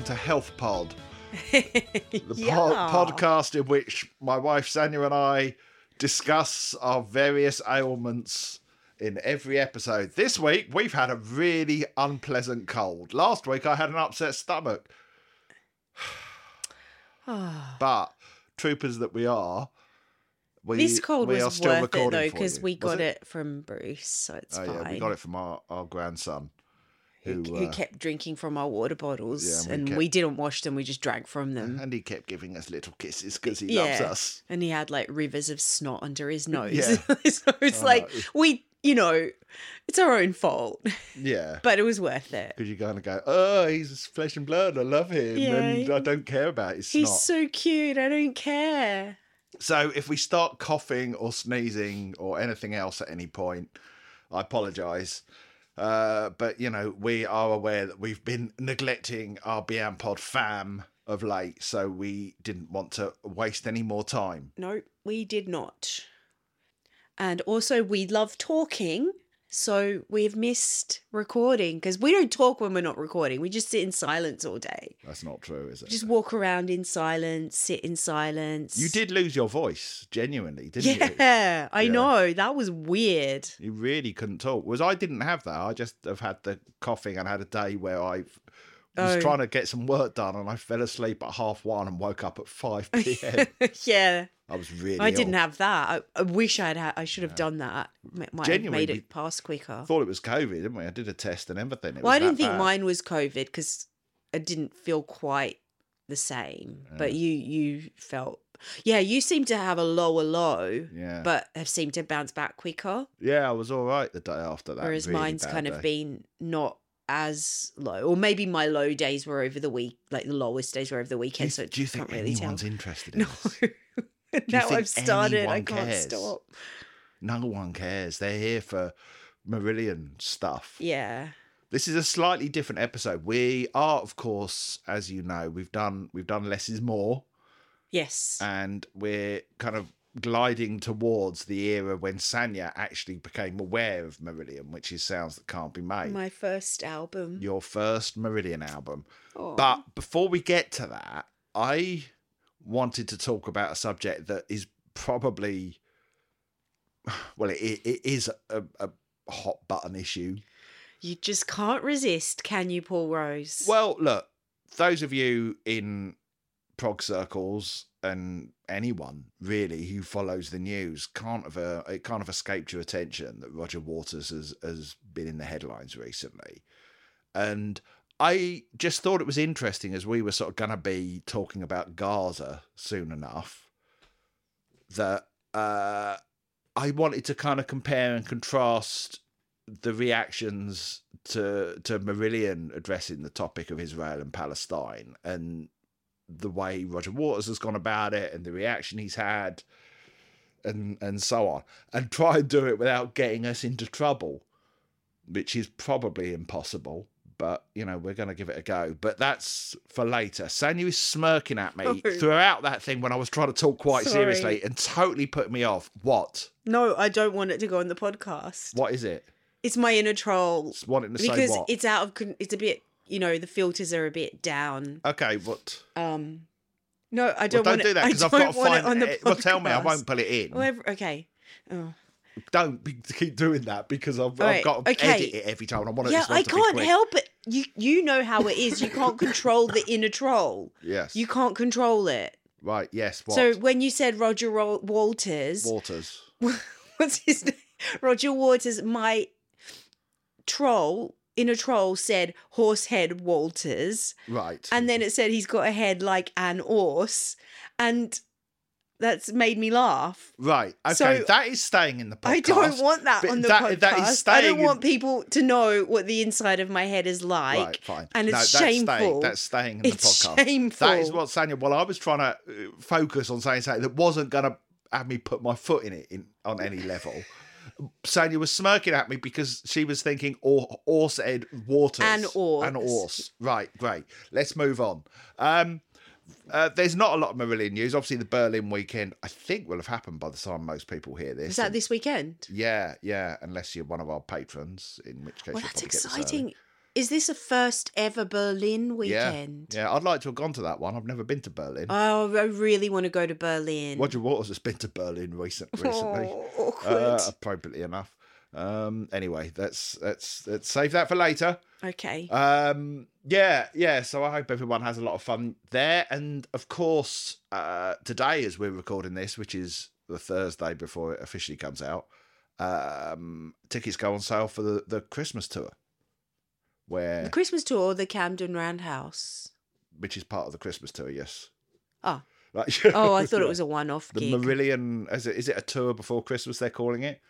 welcome to Health Pod, the yeah. po- podcast in which my wife Sanya and I discuss our various ailments in every episode. This week, we've had a really unpleasant cold. Last week, I had an upset stomach. Ah. but, troopers that we are, we, this cold we are was still worth it recording though because we Was got it? from Bruce, so it's Oh, fine. yeah, we got it from our, our grandson. Who, Who, who uh, kept drinking from our water bottles, Yeah, and we and kept- we didn't wash them. We just drank from them. and he kept giving us little kisses because he yeah, loves us. and he had like rivers of snot under his nose. Yeah. so it's I like we, you know, it's our own fault, Yeah. but it was worth it. Because you're going to go, oh, he's flesh and blood. I love him. And Yeah. I don't care about his He's snot. so cute. I don't care. So if we start coughing or sneezing or anything else at any point, I apologise. Uh, but, you know, we are aware that we've been neglecting our BYAMPOD fam of late. So we didn't want to waste any more time. No, we did not. And also, we love talking. So we've missed recording because we don't talk when we're not recording. We just sit in silence all day. That's not true, is it? Just walk around in silence, sit in silence. You did lose your voice, genuinely, didn't you? Yeah, I know. That was weird. You really couldn't talk. Was I didn't have that. I just have had the coughing and had a day where I was Oh. trying to get some work done and I fell asleep at half one and woke up at five p.m. yeah, I was really. I didn't ill. have that. I, I wish I'd had. I should have done that. Might Genuinely, have made it pass quicker. Thought it was COVID, didn't we? I did a test and everything. It Well, was I didn't think bad. mine was COVID because I didn't feel quite the same. But you, you felt, yeah, you seem to have a lower low, Yeah, but have seemed to bounce back quicker. yeah, I was all right the day after that. whereas really mine's kind of been not as low, or maybe my low days were over the week, like the lowest days were over the Do you, weekend. so do you think really tell. anyone's interested in No. now I've started. I can't cares? stop. No one cares. They're here for Marillion stuff. Yeah. This is a slightly different episode. We are, of course, as you know, we've done we've done less is more, Yes. and we're kind of gliding towards the era when Sanya actually became aware of Marillion, which is sounds that can't be made. My first album. Your first Marillion album. Oh. But before we get to that, I wanted to talk about a subject that is probably, well, it, it is a, a hot button issue. You just can't resist, can you, Paul Rose? Well, look, those of you in prog circles and anyone really who follows the news can't have uh, it can't have escaped your attention that Roger Waters has has been in the headlines recently, and I just thought it was interesting as we were sort of going to be talking about Gaza soon enough that uh, I wanted to kind of compare and contrast the reactions to to Marillion addressing the topic of Israel and Palestine and the way Roger Waters has gone about it and the reaction he's had and and so on and try and do it without getting us into trouble which is probably impossible but you know we're going to give it a go but that's for later Sanya is smirking at me Oh. throughout that thing when I was trying to talk quite Sorry. seriously and totally put me off what no, I don't want it to go on the podcast. what is it It's my inner troll wanting to because say what it's out of. con- It's a bit. You know, the filters are a bit down. okay what Um, no, I don't want. don't do it. that because I've got to find it on the it. well tell me I won't put it in Oh, ev- okay. Oh. don't be, keep doing that because I've, I've got to okay. edit it every time. I want it Yeah, I can't help it. You you know how it is. You can't control the inner troll. Yes. You can't control it. Right. Yes. What? So when you said Roger Ro- Walters, Waters. what's his name? Roger Waters, my troll, inner troll said Horsehead Walters. Right. And then it said he's got a head like an horse. And that's made me laugh. right. Okay. so- that is staying in the podcast. I don't want that on the that- podcast. that is I don't in- want people to know what the inside of my head is like. Right. Fine. and no, it's that's shameful. Staying, that's staying in the It's podcast. shameful. That is what Sanya. Well, I was trying to uh, focus on saying something that wasn't going to have me put my foot in it in, on any level. Sanya was smirking at me because she was thinking or Orsehead Waters And Ors. and. Right, great. Let's move on. Um, uh, there's not a lot of Marillion news. Obviously, the Berlin weekend, I think, will have happened by the time most people hear this. Is that And- this weekend? Yeah, yeah. Unless you're one of our patrons, in which case Well, that's exciting. Is this a first ever Berlin weekend? Yeah, yeah, I'd like to have gone to that one. I've never been to Berlin. Oh, I really want to go to Berlin. Roger Waters has been to Berlin recent, recently. Oh, awkward. uh, appropriately enough. Um, anyway, let's let's let's save that for later. okay. Um, yeah, yeah. So I hope everyone has a lot of fun there, and of course, uh, today as we're recording this, which is the Thursday before it officially comes out, um, tickets go on sale for the the Christmas tour, where the Christmas tour, the Camden Roundhouse. which is part of the Christmas tour. Yes. Oh, Like, oh, I thought it was a one-off the gig. Marillion. Is it, is it a tour before Christmas? They're calling it.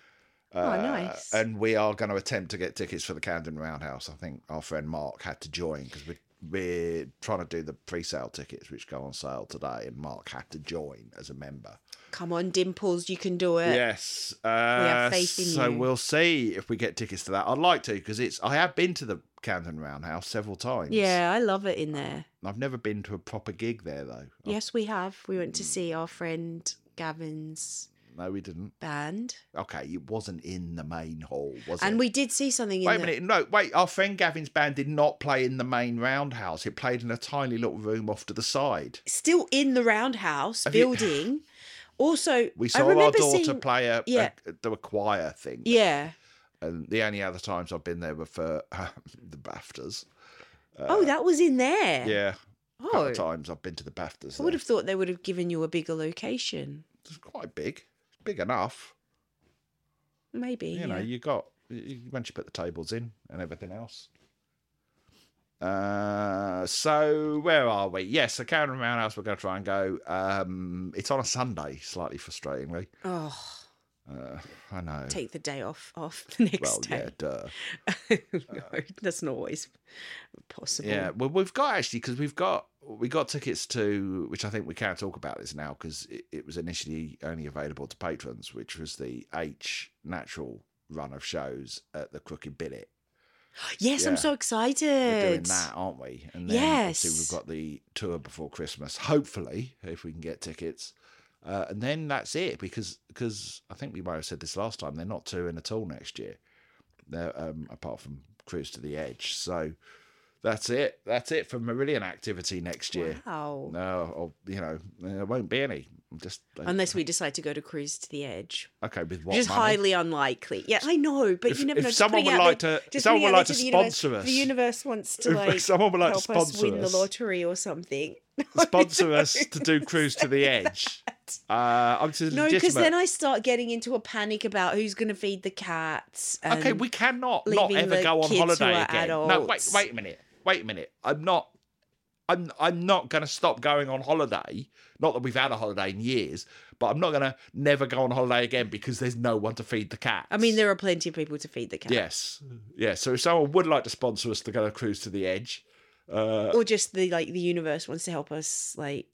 Oh, Uh, nice. And we are going to attempt to get tickets for the Camden Roundhouse. I think our friend Mark had to join because we're, we're trying to do the pre-sale tickets, which go on sale today, and Mark had to join as a member. Come on, Dimples, you can do it. yes, uh, have faith in so you. we'll see if we get tickets to that. I'd like to because it's. I have been to the Camden Roundhouse several times. Yeah, I love it in there. I've never been to a proper gig there though. Yes, we have. We went to hmm. see our friend Gavin's No, we didn't. band, Okay, it wasn't in the main hall, was it? and we did see something in Wait a the. minute. No, wait. Our friend Gavin's band did not play in the main roundhouse. It played in a tiny little room off to the side. Still in the Roundhouse Have you- building. Also, We I saw our remember daughter seeing, play a, yeah. a, a choir thing. Yeah. And the only other times I've been there were for the BAFTAs. oh, that was in there. Uh, Yeah. Oh, times I've been to the BAFTAs. I would there. have thought they would have given you a bigger location. It's quite big. It's big enough. Maybe. You yeah. know, you got you, once you put the tables in and everything else. Uh, so where are we? Yes, the Camden Roundhouse. We're going to try and go. Um, it's on a Sunday, slightly frustratingly. Oh, Uh, I know. take the day off off the next well, day. yeah, duh. no, that's not always possible. Yeah, well, we've got actually because we've got we got tickets to which I think we can talk about this now because it, it was initially only available to patrons, which was the H natural run of shows at the Crooked Billet. Yes, I'm so excited. We're doing that, aren't we? And then Yes. we've got the tour before Christmas. Hopefully, if we can get tickets, uh, and then that's it. Because because I think we might have said this last time. They're not touring at all next year. They're um, apart from Cruise to the Edge. So that's it. That's it for Marillion activity next year. Wow. No, or, you know, there won't be any. Just Unless we decide to go to Cruise to the Edge. okay with what Which is money? highly unlikely. Yeah, I know, but If- you never know. Someone would like there- to- someone would like there to the universe- sponsor us. The universe wants to If like someone would like to help us win us. the lottery or something. sponsor us to do Cruise to the Edge. Uh, I'm just No, because then I start getting into a panic about who's going to feed the cats. Okay, we cannot not ever go on holiday again. No, wait, wait a minute. Wait a minute. I'm not. I'm. I'm not going to stop going on holiday. Not that we've had a holiday in years, but I'm not going to never go on holiday again because there's no one to feed the cat. I mean, there are plenty of people to feed the cat. Yes. Yeah. So if someone would like to sponsor us to go on a cruise to the edge, uh, Or just the like the universe wants to help us like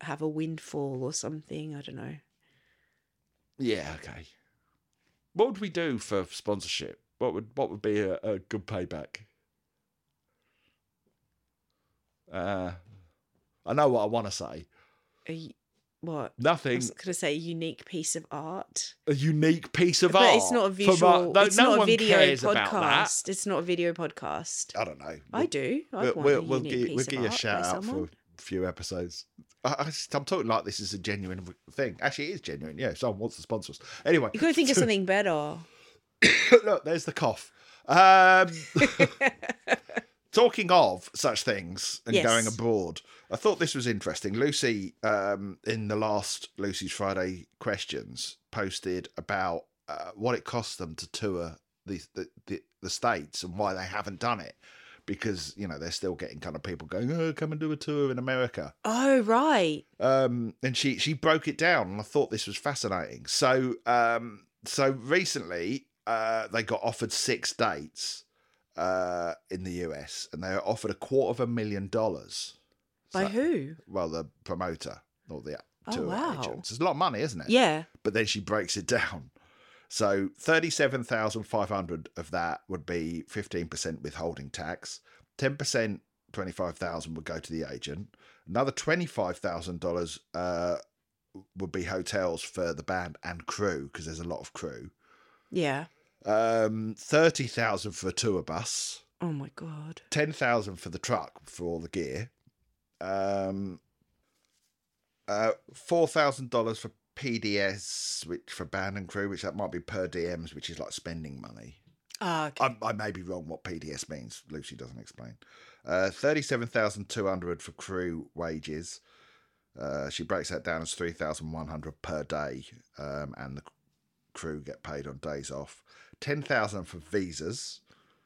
have a windfall or something. I don't know. yeah, okay. What would we do for sponsorship? What would what would be a, a good payback? Uh, I know what I want to say. A, y- what? I Nothing. was going to say a unique piece of art. A unique piece of but art. it's not a for my- visual. no, it's no not a video cares about that. podcast. It's not a video podcast. I don't know. I do. I We'll, we'll, we'll give, we'll give you a shout out for a few episodes. I, I I'm talking like this is a genuine thing. Actually, it is genuine. Yeah, someone wants to sponsor us. Anyway, You to think of something better. look, there's the cough. Um, talking of such things and Yes. going abroad, I thought this was interesting. Lucy, um, in the last Lucy's Friday questions, posted about uh, what it costs them to tour the, the the the states and why they haven't done it. Because you know they're still getting kind of people going, oh, come and do a tour in America. Oh right. Um, and she she broke it down, and I thought this was fascinating. So um, so recently, uh, they got offered six dates uh in the US, and they were offered a quarter of a million dollars. By So- who? Well, the promoter or the Oh, wow. agents. It's a lot of money, isn't it? Yeah. But then she breaks it down. So thirty-seven thousand five hundred of that would be fifteen percent withholding tax. Ten percent, twenty-five thousand would go to the agent. Another twenty-five thousand dollars uh, would be hotels for the band and crew because there's a lot of crew. Yeah. Um, thirty thousand for a tour bus. Oh my god. ten thousand for the truck for all the gear, um, uh, four thousand dollars for PDS, which for band and crew, which that might be per diems, which is like spending money. Ah, okay. I, I may be wrong what PDS means. Lucy doesn't explain. Uh, Thirty-seven thousand two hundred for crew wages. Uh, she breaks that down as three thousand one hundred per day, um, and the crew get paid on days off. Ten thousand for visas.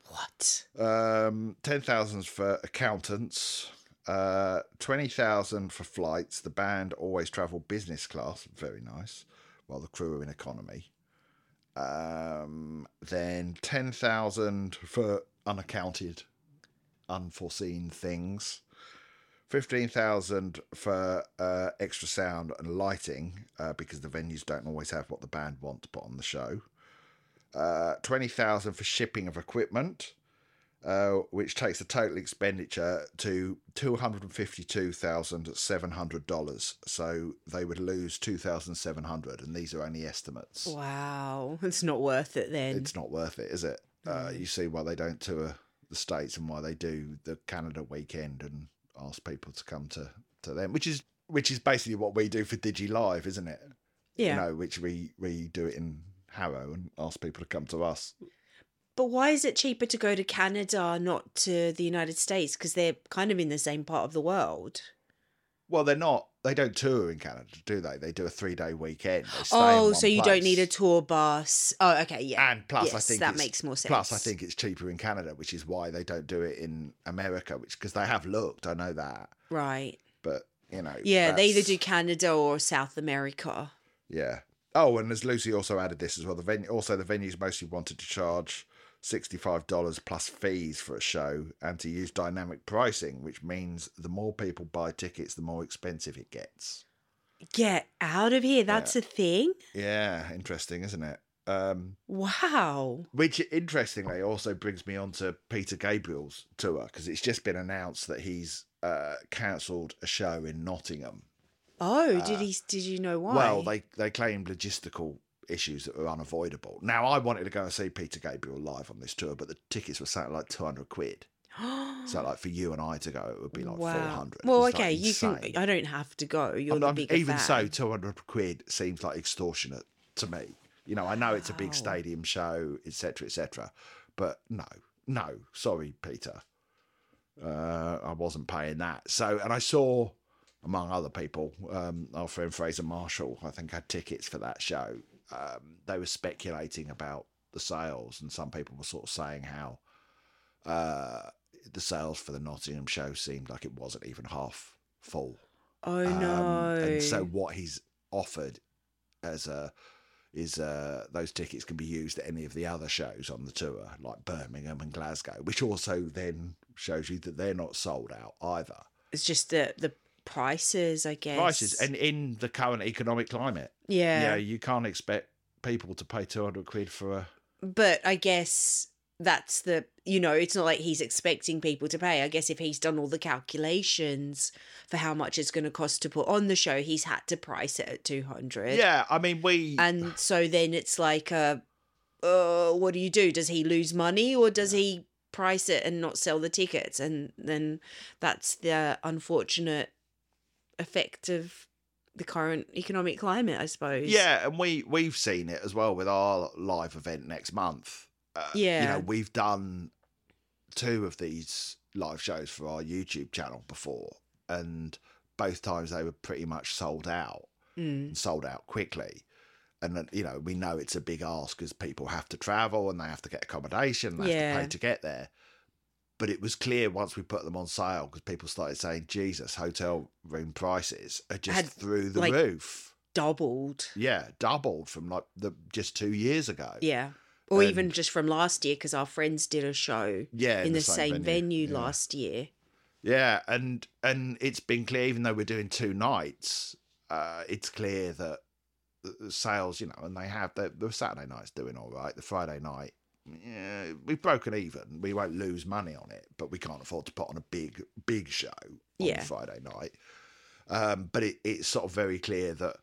what? Um, ten thousand for accountants. Uh, twenty thousand for flights. The band always travel business class, very nice, while the crew are in economy. Um, then ten thousand for unaccounted, unforeseen things. Fifteen thousand for uh, extra sound and lighting, uh, because the venues don't always have what the band want to put on the show. Uh, twenty thousand for shipping of equipment uh, which takes the total expenditure to two hundred and fifty-two thousand seven hundred dollars. So they would lose two thousand seven hundred, and these are only estimates. Wow. It's not worth it then. It's not worth it, is it? Uh, you see why they don't tour the states and why they do the Canada weekend and ask people to come to to them, which is which is basically what we do for Digi Live, isn't it? yeah. You know, which we we do it in Harrow and ask people to come to us. But why is it cheaper to go to Canada, not to the United States? Because they're kind of in the same part of the world. Well, they're not. They don't tour in Canada, do they? They do a three-day weekend. They stay in Oh, so you don't need a tour bus. Oh, okay, yeah. And plus, I think that makes more sense. Plus, I think it's cheaper in Canada, which is why they don't do it in America. Which because they have looked, I know that, Right. but you know, Yeah, they either do Canada or South America. Yeah. Oh, and as Lucy also added this as well, the venue also the venues mostly wanted to charge sixty-five dollars plus fees for a show and to use dynamic pricing, which means the more people buy tickets, the more expensive it gets. Get out of here. That's a thing? Yeah, interesting, isn't it? Um, Wow. which interestingly also brings me on to Peter Gabriel's tour because it's just been announced that he's uh, cancelled a show in Nottingham. Oh, did he? Did you know why? Uh, Well, they they claimed logistical issues that were unavoidable. Now I wanted to go and see Peter Gabriel live on this tour, but the tickets were something like two hundred quid. So like for you and I to go, it would be like four hundred. Well, okay, you can. I don't have to go. You're the bigger even so, two hundred quid seems like extortionate to me. You know, I know it's a big stadium show, etc., etc. But no, no, sorry, Peter. Uh, I wasn't paying that. So, and I saw, among other people, um, our friend Fraser Marshall, I think, had tickets for that show. Um, they were speculating about the sales, and some people were sort of saying how uh, the sales for the Nottingham show seemed like it wasn't even half full. Oh Um, no. and so what he's offered as a is uh, those tickets can be used at any of the other shows on the tour, like Birmingham and Glasgow, which also then shows you that they're not sold out either. it's just the the prices, I guess. Prices and in the current economic climate, yeah. yeah, you can't expect people to pay two hundred quid for a. but I guess that's the you know it's not like he's expecting people to pay. I guess if he's done all the calculations for how much it's going to cost to put on the show, he's had to price it at two hundred. Yeah, I mean we. and so then it's like a, uh, what do you do? Does he lose money or does he price it and not sell the tickets? And then that's the unfortunate effect of the current economic climate, I suppose. Yeah, and we we've seen it as well with our live event next month. Uh, you know, we've done two of these live shows for our YouTube channel before, and both times they were pretty much sold out Mm. and sold out quickly. And you know, we know it's a big ask because people have to travel and they have to get accommodation, they have to pay to get there. But it was clear once we put them on sale because people started saying, "Jesus, hotel room prices are just Had, through the like, roof." Doubled. Yeah, doubled from like the just two years ago. Yeah. Or even just from last year, because our friends did a show yeah, in, the, same, venue, Yeah. last year. Yeah, and and it's been clear, even though we're doing two nights, uh, it's clear that the the sales, you know, and they have the, the Saturday night's doing all right. The Friday night, yeah, we've broken even. We won't lose money on it, but we can't afford to put on a big big show on Yeah. Friday night. Um, but it, it's sort of very clear that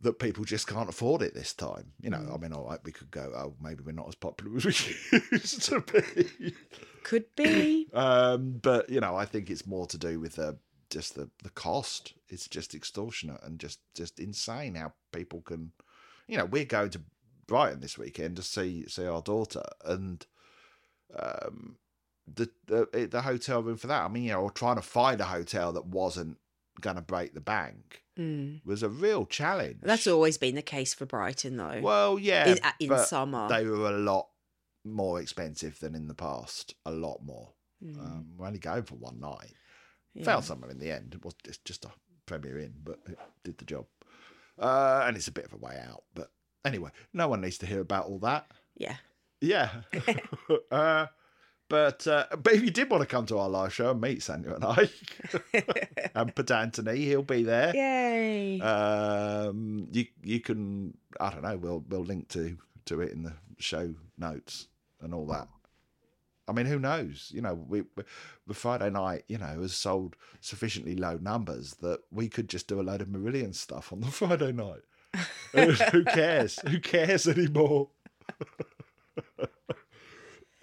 that people just can't afford it this time. You know, I mean, all right, we could go, oh, maybe we're not as popular as we used to be. Could be. Um, but you know, I think it's more to do with the just the the cost. It's just extortionate and just just insane how people can. You know, we're going to Brighton this weekend to see see our daughter, and um, the the the hotel room for that. I mean, you know, or trying to find a hotel that wasn't going to break the bank Mm. was a real challenge. That's always been the case for Brighton, though. well, yeah, in, in summer. they were a lot more expensive than in the past. A lot more. Mm, Um, we're only going for one night. yeah. Found somewhere in the end. It was it's just a Premier Inn, but it did the job. Uh, and it's a bit of a way out. But anyway, no one needs to hear about all that. Yeah. Yeah. uh, but uh, but if you did want to come to our live show and meet Sanya and I and Pat Anthony, he'll be there. Yay. Um, you you can I don't know. We'll we'll link to to it in the show notes and all that. I mean, who knows? You know, we, we the Friday night, you know, has sold sufficiently low numbers that we could just do a load of Marillion stuff on the Friday night. who cares? Who cares anymore?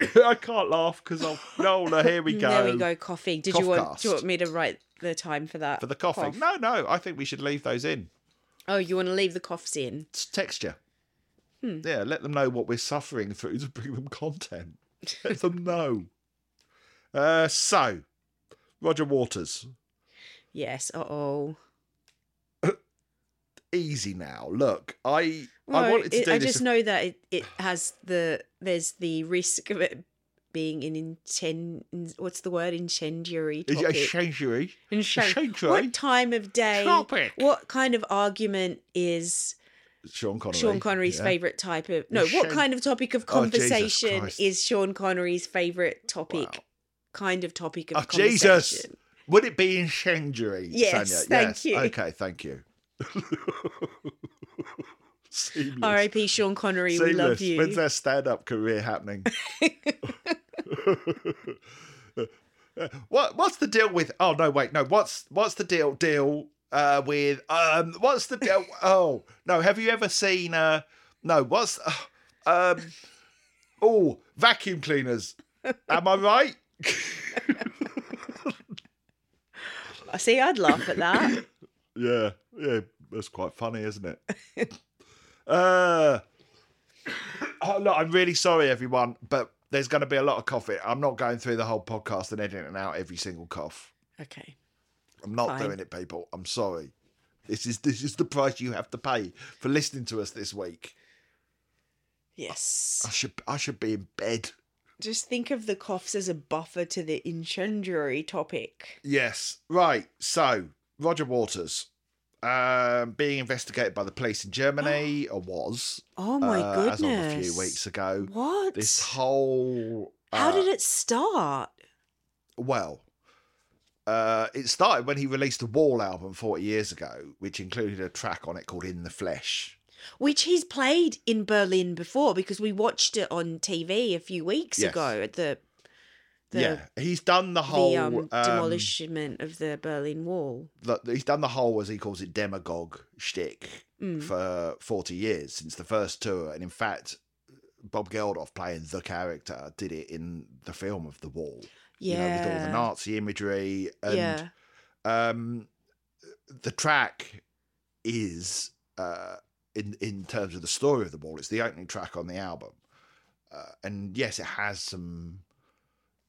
I can't laugh because I'll. No, no, here we go. There we go, coughing. Did you want, do you want me to write the time for that? For the coughing. cough? No, no, I think we should leave those in. Oh, you want to leave the coughs in? It's texture. Hmm. Yeah, let them know what we're suffering through to bring them content. Let them know. Uh, so, Roger Waters, Yes. Uh oh. Easy now. Look, I I wanted to it- do I this. just know that it, it has the there's the risk of it being an inten what's the word incendiary topic. a century? Incen- century? What time of day? Topic. What kind of argument is Sean Connery. Sean Connery's yeah. favorite type of no? What kind of topic of Oh, conversation Christ. is Sean Connery's favorite topic? Wow. Kind of topic of Oh, conversation. Jesus. Would it be incendiary? Yes, Sanya? thank yes. you. Okay, thank you. Seamless. R.I.P. Sean Connery. We love you. When's their stand-up career happening? what what's the deal with? Oh no, wait, no. What's what's the deal? Deal uh, with um. What's the deal? Oh no. Have you ever seen uh? No. What's uh, um? Oh, vacuum cleaners. Am I right? I see. I'd laugh at that. Yeah, yeah, that's quite funny, isn't it? uh, oh, look, I'm really sorry, everyone, but there's going to be a lot of coughing. I'm not going through the whole podcast and editing out every single cough. Okay. I'm not Fine. doing it, people. I'm sorry. This is this is the price you have to pay for listening to us this week. Yes. I should I should be in bed. Just think of the coughs as a buffer to the incendiary topic. Yes, right. So Roger Waters. Um, being investigated by the police in Germany, or was, Oh my uh, goodness. as of a few weeks ago. What? this whole How uh, did it start? well uh it started when he released the wall album 40 years ago which included a track on it called in the flesh Which he's played in Berlin before because we watched it on TV a few weeks Yes. ago at the the yeah he's done the whole the um, um, of the Berlin Wall. the- he's done the whole as he calls it demagogue shtick Mm. for 40 years since the first tour and in fact Bob Geldof playing the character did it in the film of the wall Yeah. you know with all the Nazi imagery and yeah. um the track is uh in in terms of the story of the wall it's the opening track on the album uh, and yes it has some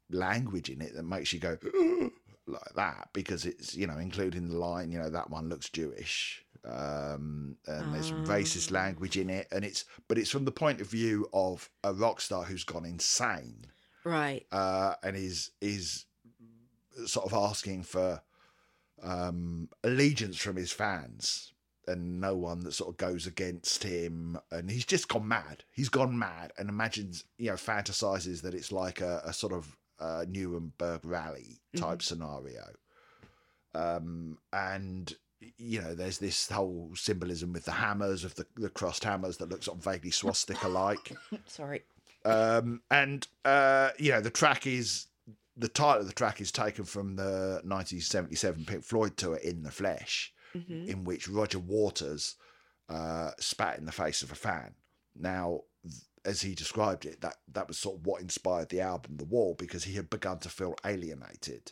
language in it that makes you go like that because it's you know including the line you know that one looks jewish um and there's some racist Ah. language in it and it's but it's from the point of view of a rock star who's gone insane Right. uh, and is is sort of asking for um, allegiance from his fans, and no one that sort of goes against him. And he's just gone mad. He's gone mad, and imagines you know fantasizes that it's like a, a sort of uh, Nuremberg rally type scenario. Um, and you know, there's this whole symbolism with the hammers of the, the crossed hammers that looks sort of vaguely swastika like Sorry. um, and uh, you know the track is the title of the track is taken from the 1977 Pink Floyd tour "In the Flesh," hmm in which Roger Waters uh, spat in the face of a fan. Now, as he described it, that that was sort of what inspired the album, The Wall, because he had begun to feel alienated,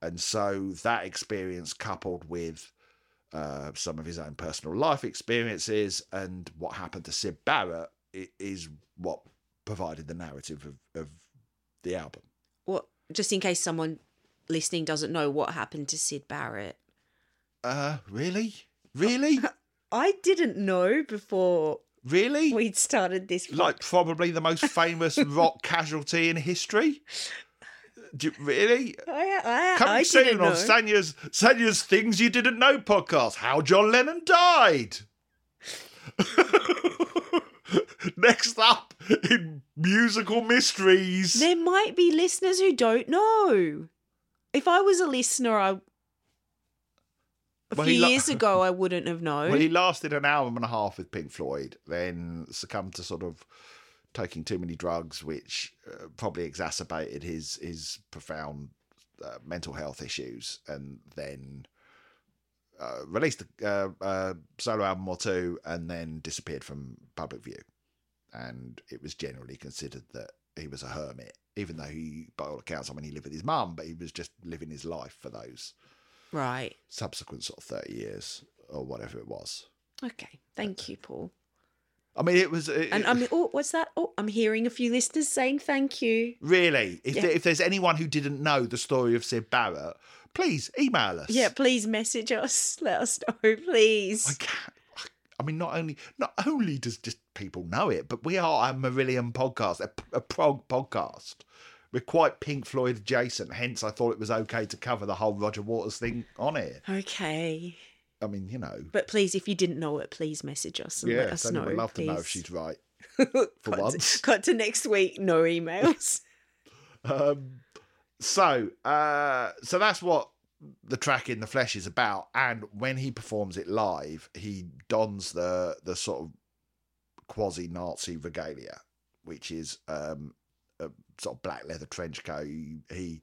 and so that experience coupled with uh, some of his own personal life experiences and what happened to Syd Barrett is what provided the narrative of, of the album. What? Just in case someone listening doesn't know what happened to Syd Barrett. Uh, really, really, I didn't know before really. we'd started this. like probably the most famous rock casualty in history. You, really? I, I, Coming I soon on know. Sanya's Sanya's Things You Didn't Know podcast. How John Lennon died. Next up in musical mysteries. There might be listeners who don't know. If I was a listener, I a Well, few lo- years ago I wouldn't have known. Well, he lasted an hour and a half with Pink Floyd, then succumbed to sort of taking too many drugs, which uh, probably exacerbated his his profound uh, mental health issues, and then uh, released a uh, uh, solo album or two, and then disappeared from public view. And it was generally considered that he was a hermit, even though he, by all accounts, I mean, he lived with his mum, but he was just living his life for those right. subsequent sort of 30 years or whatever it was. Okay. Thank you, Paul. I mean, it was. It, And I mean, oh, what's that? Oh, I'm hearing a few listeners saying thank you. really, if, Yeah. there, if there's anyone who didn't know the story of Syd Barrett, please email us. Yeah, please message us. Let us know, please. I can't. I mean, not only not only does just people know it, but we are a Marillion podcast, a, a prog podcast. We're quite Pink Floyd adjacent. Hence, I thought it was okay to cover the whole Roger Waters thing on it. Okay. I mean, you know, But please, if you didn't know it, please message us and yeah, let us know. would love to know if she's right. for once. To, cut to next week, no emails. Um, so, uh, so that's what the track in the flesh is about. And when he performs it live, he dons the the sort of quasi Nazi regalia, which is um, sort of black leather trench coat. He, he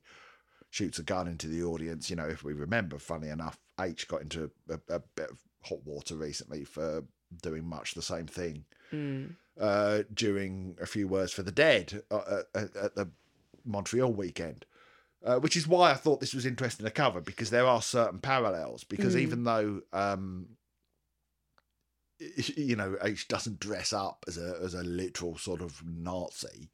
shoots a gun into the audience. You know, if we remember, funny enough, H got into a, a bit of hot water recently for doing much the same thing Mm. uh, during a few words for the dead uh, at, at the Montreal weekend. Uh, which is why I thought this was interesting to cover because there are certain parallels. Because Mm. even though um, you know H doesn't dress up as a as a literal sort of Nazi,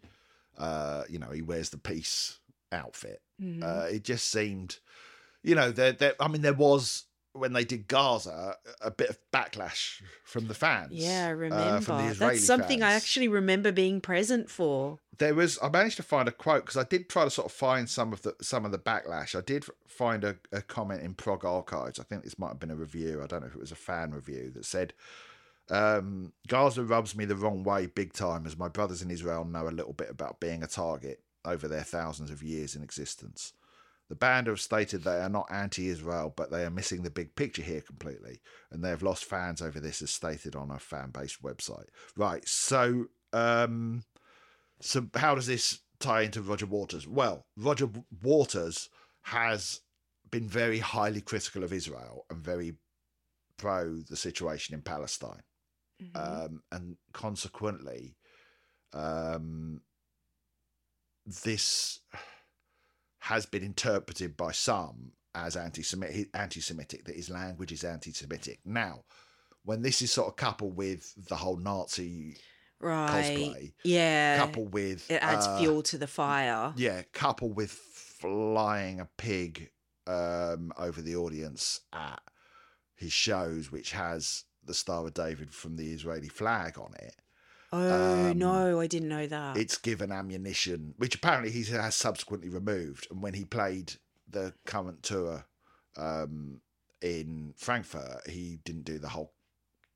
uh, you know he wears the peace outfit. Mhm. Uh, it just seemed, you know, there, there. I mean, there was when they did Gaza a bit of backlash from the fans. yeah, I uh, remember. Israeli That's something I actually remember being present for. there was I managed to find a quote because I did try to sort of find some of the some of the backlash. I did find a, a comment in Prog Archives. I think this might have been a review. I don't know if it was a fan review that said um, Gaza rubs me the wrong way big time as my brothers in Israel know a little bit about being a target over their thousands of years in existence. The band have stated they are not anti Israel, but they are missing the big picture here completely, and they have lost fans over this, as stated on a fan based website. Right, so um, so how does this tie into Roger Waters? Well, Roger Waters has been very highly critical of Israel and very pro the situation in Palestine, Mhm. um, and consequently, um, this has been interpreted by some as anti-Semitic, anti-Semitic that his language is anti-Semitic. Now, when this is sort of coupled with the whole Nazi right. cosplay, Yeah. coupled with it adds uh, fuel to the fire. yeah, coupled with flying a pig um, over the audience at his shows, which has the Star of David from the Israeli flag on it. Oh um, no, I didn't know that. It's given ammunition, which apparently he has subsequently removed. And when he played the current tour um, in Frankfurt, he didn't do the whole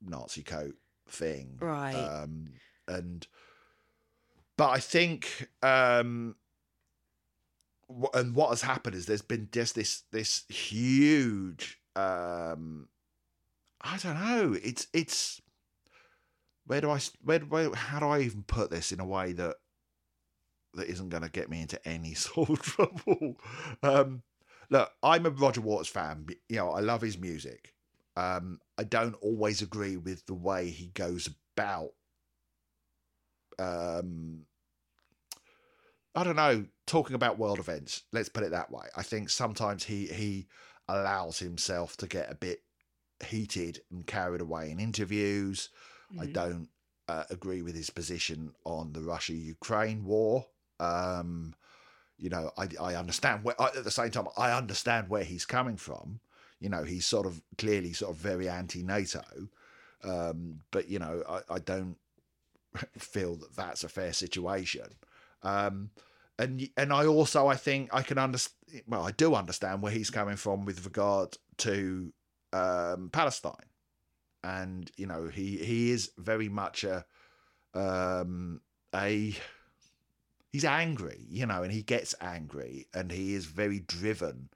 Nazi coat thing. Right. Um, and but I think um, and what has happened is there's been just this this huge um, I don't know. It's it's where do I where, where how do I even put this in a way that that isn't going to get me into any sort of trouble? Um, look, I'm a Roger Waters fan. You know, I love his music. Um, I don't always agree with the way he goes about. Um, I don't know, talking about world events. Let's put it that way. I think sometimes he he allows himself to get a bit heated and carried away in interviews. I Mhm. don't uh, agree with his position on the Russia Ukraine war. Um, you know, I, I understand where, I- at the same time, I understand where he's coming from. You know, he's sort of clearly sort of very anti NATO. Um, but, you know, I, I don't feel that that's a fair situation. Um, and and I also I think I can understand. Well, I do understand where he's coming from with regard to um, Palestine, and you know he he is very much a um, a he's angry, you know, and he gets angry, and he is very driven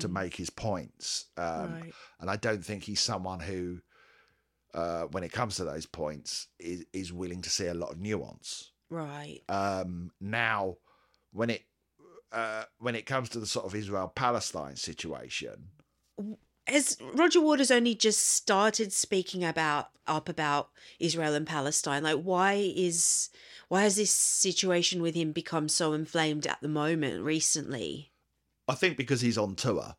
to Mm. make his points. Um, right. and I don't think he's someone who, uh, when it comes to those points, is is willing to see a lot of nuance. Right. Um, now, when it uh, when it comes to the sort of Israel Palestine situation, Has Roger Waters only just started speaking about up about Israel and Palestine? Like, why is why has this situation with him become so inflamed at the moment recently? I think because he's on tour,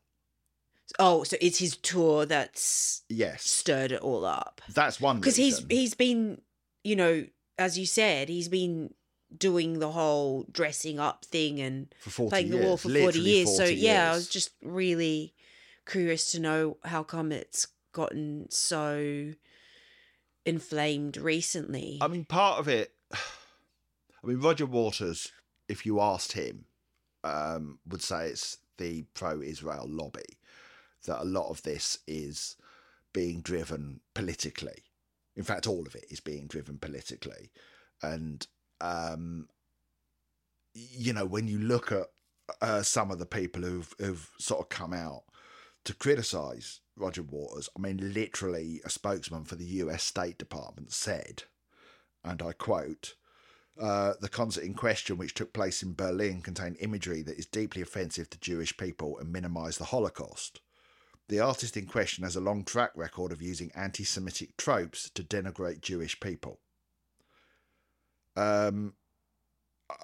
Oh, so it's his tour that's yes, stirred it all up. that's one Because he's he's been, you know, as you said, he's been doing the whole dressing up thing and forty playing years, the war for 40 literally years. so 40 yeah, I was just really curious to know how come it's gotten so inflamed recently. I mean, part of it. I mean, Roger Waters, if you asked him, um, would say it's the pro-Israel lobby that a lot of this is being driven politically. In fact, all of it is being driven politically, and um, you know, when you look at uh, some of the people who've who've sort of come out to criticise Roger Waters, I mean, literally, a spokesman for the U.S. State Department said, and I quote. Uh, the concert in question, which took place in Berlin, contained imagery that is deeply offensive to Jewish people and minimised the Holocaust. The artist in question has a long track record of using anti Semitic tropes to denigrate Jewish people. Um,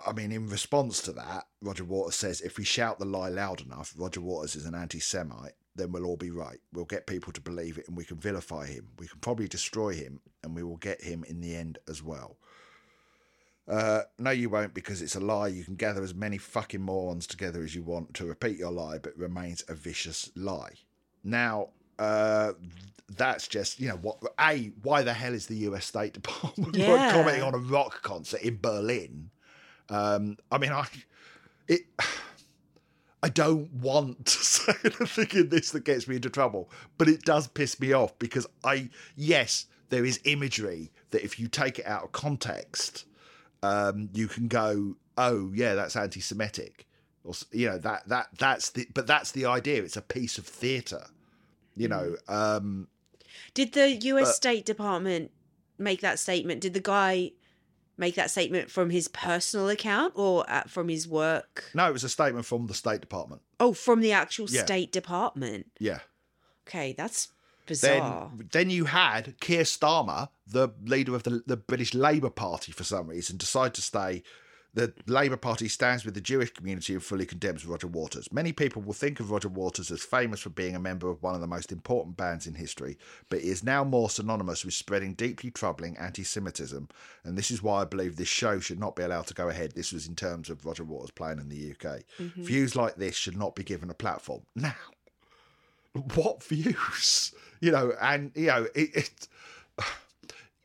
I mean, in response to that, Roger Waters says if we shout the lie loud enough, Roger Waters is an anti Semite, then we'll all be right. We'll get people to believe it and we can vilify him. We can probably destroy him and we will get him in the end as well. Uh, no, you won't because it's a lie. You can gather as many fucking morons together as you want to repeat your lie, but it remains a vicious lie. Now, uh, that's just you know what? A why the hell is the U.S. State Department Yeah. commenting on a rock concert in Berlin? Um, I mean, I it. I don't want to say anything in this that gets me into trouble, but it does piss me off because I yes, there is imagery that if you take it out of context, um, you can go, oh yeah, that's anti-Semitic, or you know that that that's the but that's the idea. It's a piece of theatre, you know. Um, Did the US but- State Department make that statement? Did the guy make that statement from his personal account or at, from his work? no, it was a statement from the State Department. Oh, from the actual Yeah. State Department. Yeah. Okay, that's Then, bizarre. then you had Keir Starmer, the leader of the, the British Labour Party, for some reason, decide to stay. The Labour Party stands with the Jewish community and fully condemns Roger Waters. Many people will think of Roger Waters as famous for being a member of one of the most important bands in history, but he is now more synonymous with spreading deeply troubling anti Semitism. And this is why I believe this show should not be allowed to go ahead. This was in terms of Roger Waters playing in the UK. Mhm. Views like this should not be given a platform. Now, what views? You know, and you know, it, it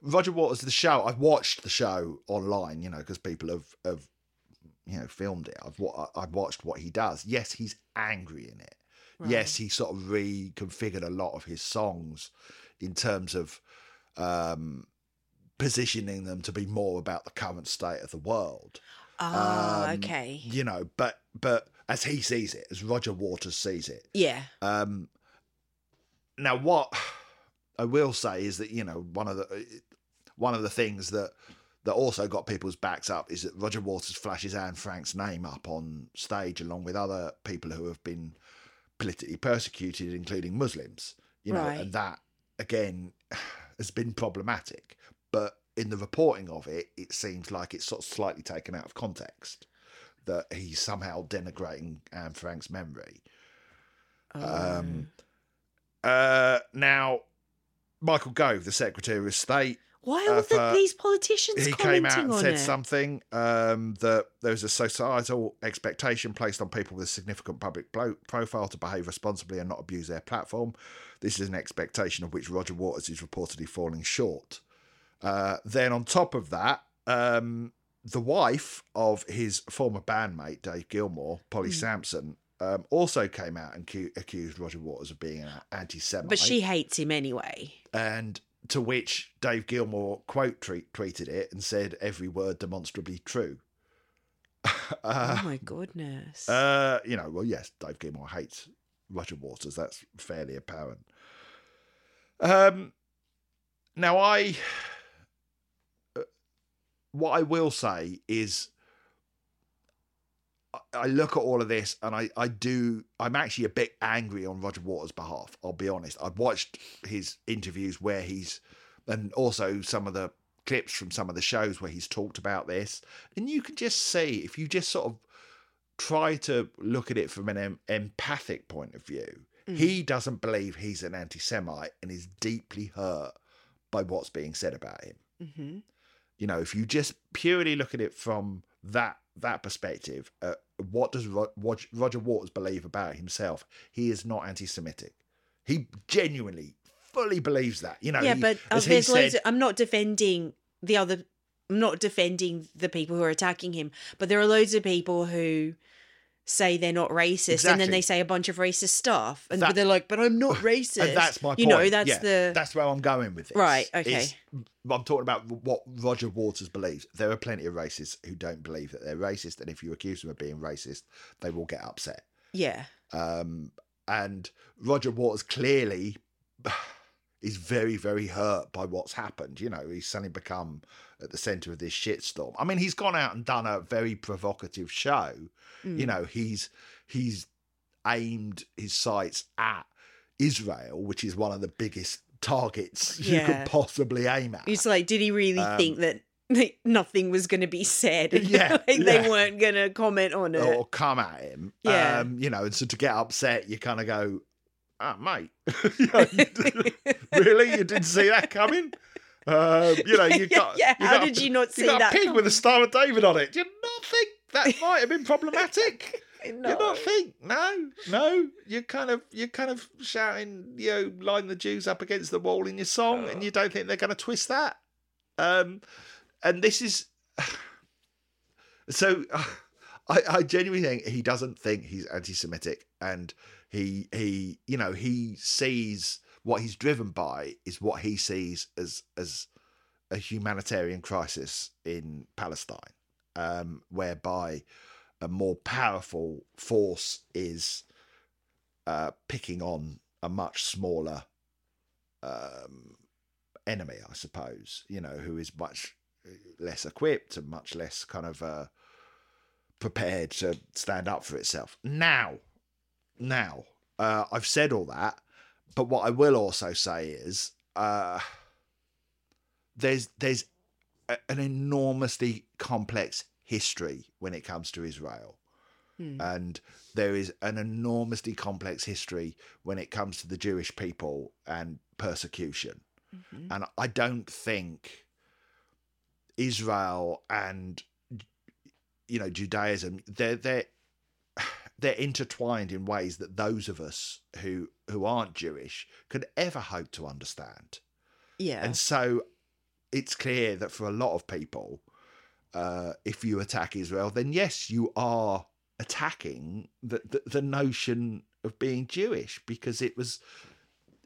Roger Waters, the show. I've watched the show online, you know, because people have have you know filmed it. I've I've watched what he does. Yes, he's angry in it. Yes, he sort of reconfigured a lot of his songs in terms of um, positioning them to be more about the current state of the world Ah, um, okay. you know but but as he sees it as roger waters sees it Yeah. um now what i will say is that you know one of the one of the things that that also got people's backs up is that roger waters flashes anne frank's name up on stage along with other people who have been politically persecuted including muslims you know Right. and that again, has been problematic. But in the reporting of it, it seems like it's sort of slightly taken out of context that he's somehow denigrating Anne Frank's memory. Um, uh, now, Michael Gove, the Secretary of State, Why uh, are the, these politicians he commenting came out and said it? something um, that there's a societal expectation placed on people with a significant public profile to behave responsibly and not abuse their platform. This is an expectation of which Roger Waters is reportedly falling short. Uh, then, on top of that, um, the wife of his former bandmate Dave Gilmour, Polly Hmm. Samson, um, also came out and cu- accused Roger Waters of being an anti-Semite. But she hates him anyway. and to which Dave Gilmour quote tweet, tweeted it and said every word demonstrably true. uh, oh my goodness. uh, you know, well, yes, Dave Gilmour hates Roger Waters. That's fairly apparent. Um, now, I uh, what I will say is, I- look at all of this and I, I do. I'm actually a bit angry on Roger Waters' behalf. I'll be honest. I've watched his interviews where he's, and also some of the clips from some of the shows where he's talked about this, and you can just see if you just sort of try to look at it from an em- empathic point of view. Mm. He doesn't believe he's an anti-Semite and is deeply hurt by what's being said about him. hmm You know, if you just purely look at it from that that perspective, uh, what does Ro- Roger Waters believe about himself? He is not anti-Semitic. He genuinely, fully believes that. You know, yeah, he- but uh, as he there's loads. said- Of, I'm not defending the other. I'm not defending the people who are attacking him, but there are loads of people who say they're not racist, and then they say a bunch of racist stuff, and That- but they're like, "But I'm not racist." And that's my point. You know, that's Yeah, the that's where I'm going with this. Right, okay. is I'm talking about what Roger Waters believes. There are plenty of racists who don't believe that they're racist, and if you accuse them of being racist, they will get upset. yeah, Um, and Roger Waters clearly is very, very hurt by what's happened. You know, he's suddenly become at the centre of this shitstorm. I mean, he's gone out and done a very provocative show. Mm. You know, he's he's aimed his sights at Israel, which is one of the biggest targets you could possibly aim at. It's like, did he really Um, think that nothing was going to be said? Yeah, like they weren't going to comment on it. or come at him. Yeah. Um, you know, and so to get upset, you kind of go, ah, mate. Really? You didn't see that coming? Um, you know, you got. yeah, you how got a- did you not see you got that a pig with a Star of David on it. Do you not think that might have been problematic? No. You not think? No, no. You're kind of you're kind of shouting, you know, line the Jews up against the wall in your song, and you don't think they're going to twist that. Um, and this is so. I, I genuinely think he doesn't think he's anti-Semitic, and he he you know he sees what he's driven by is what he sees as as a humanitarian crisis in Palestine, um, whereby a more powerful force is uh, picking on a much smaller um, enemy, I suppose. You know, who is much less equipped and much less kind of uh, prepared to stand up for itself. Now, now, uh, I've said all that, but what I will also say is uh, there's there's a, an enormously complex history when it comes to Israel. Hmm. And there is an enormously complex history when it comes to the Jewish people and persecution. Mhm. And I don't think Israel and you know Judaism they're they're they're intertwined in ways that those of us who who aren't Jewish could ever hope to understand. Yeah. And so it's clear that for a lot of people, uh, if you attack Israel, then yes, you are attacking the, the, the notion of being Jewish because it was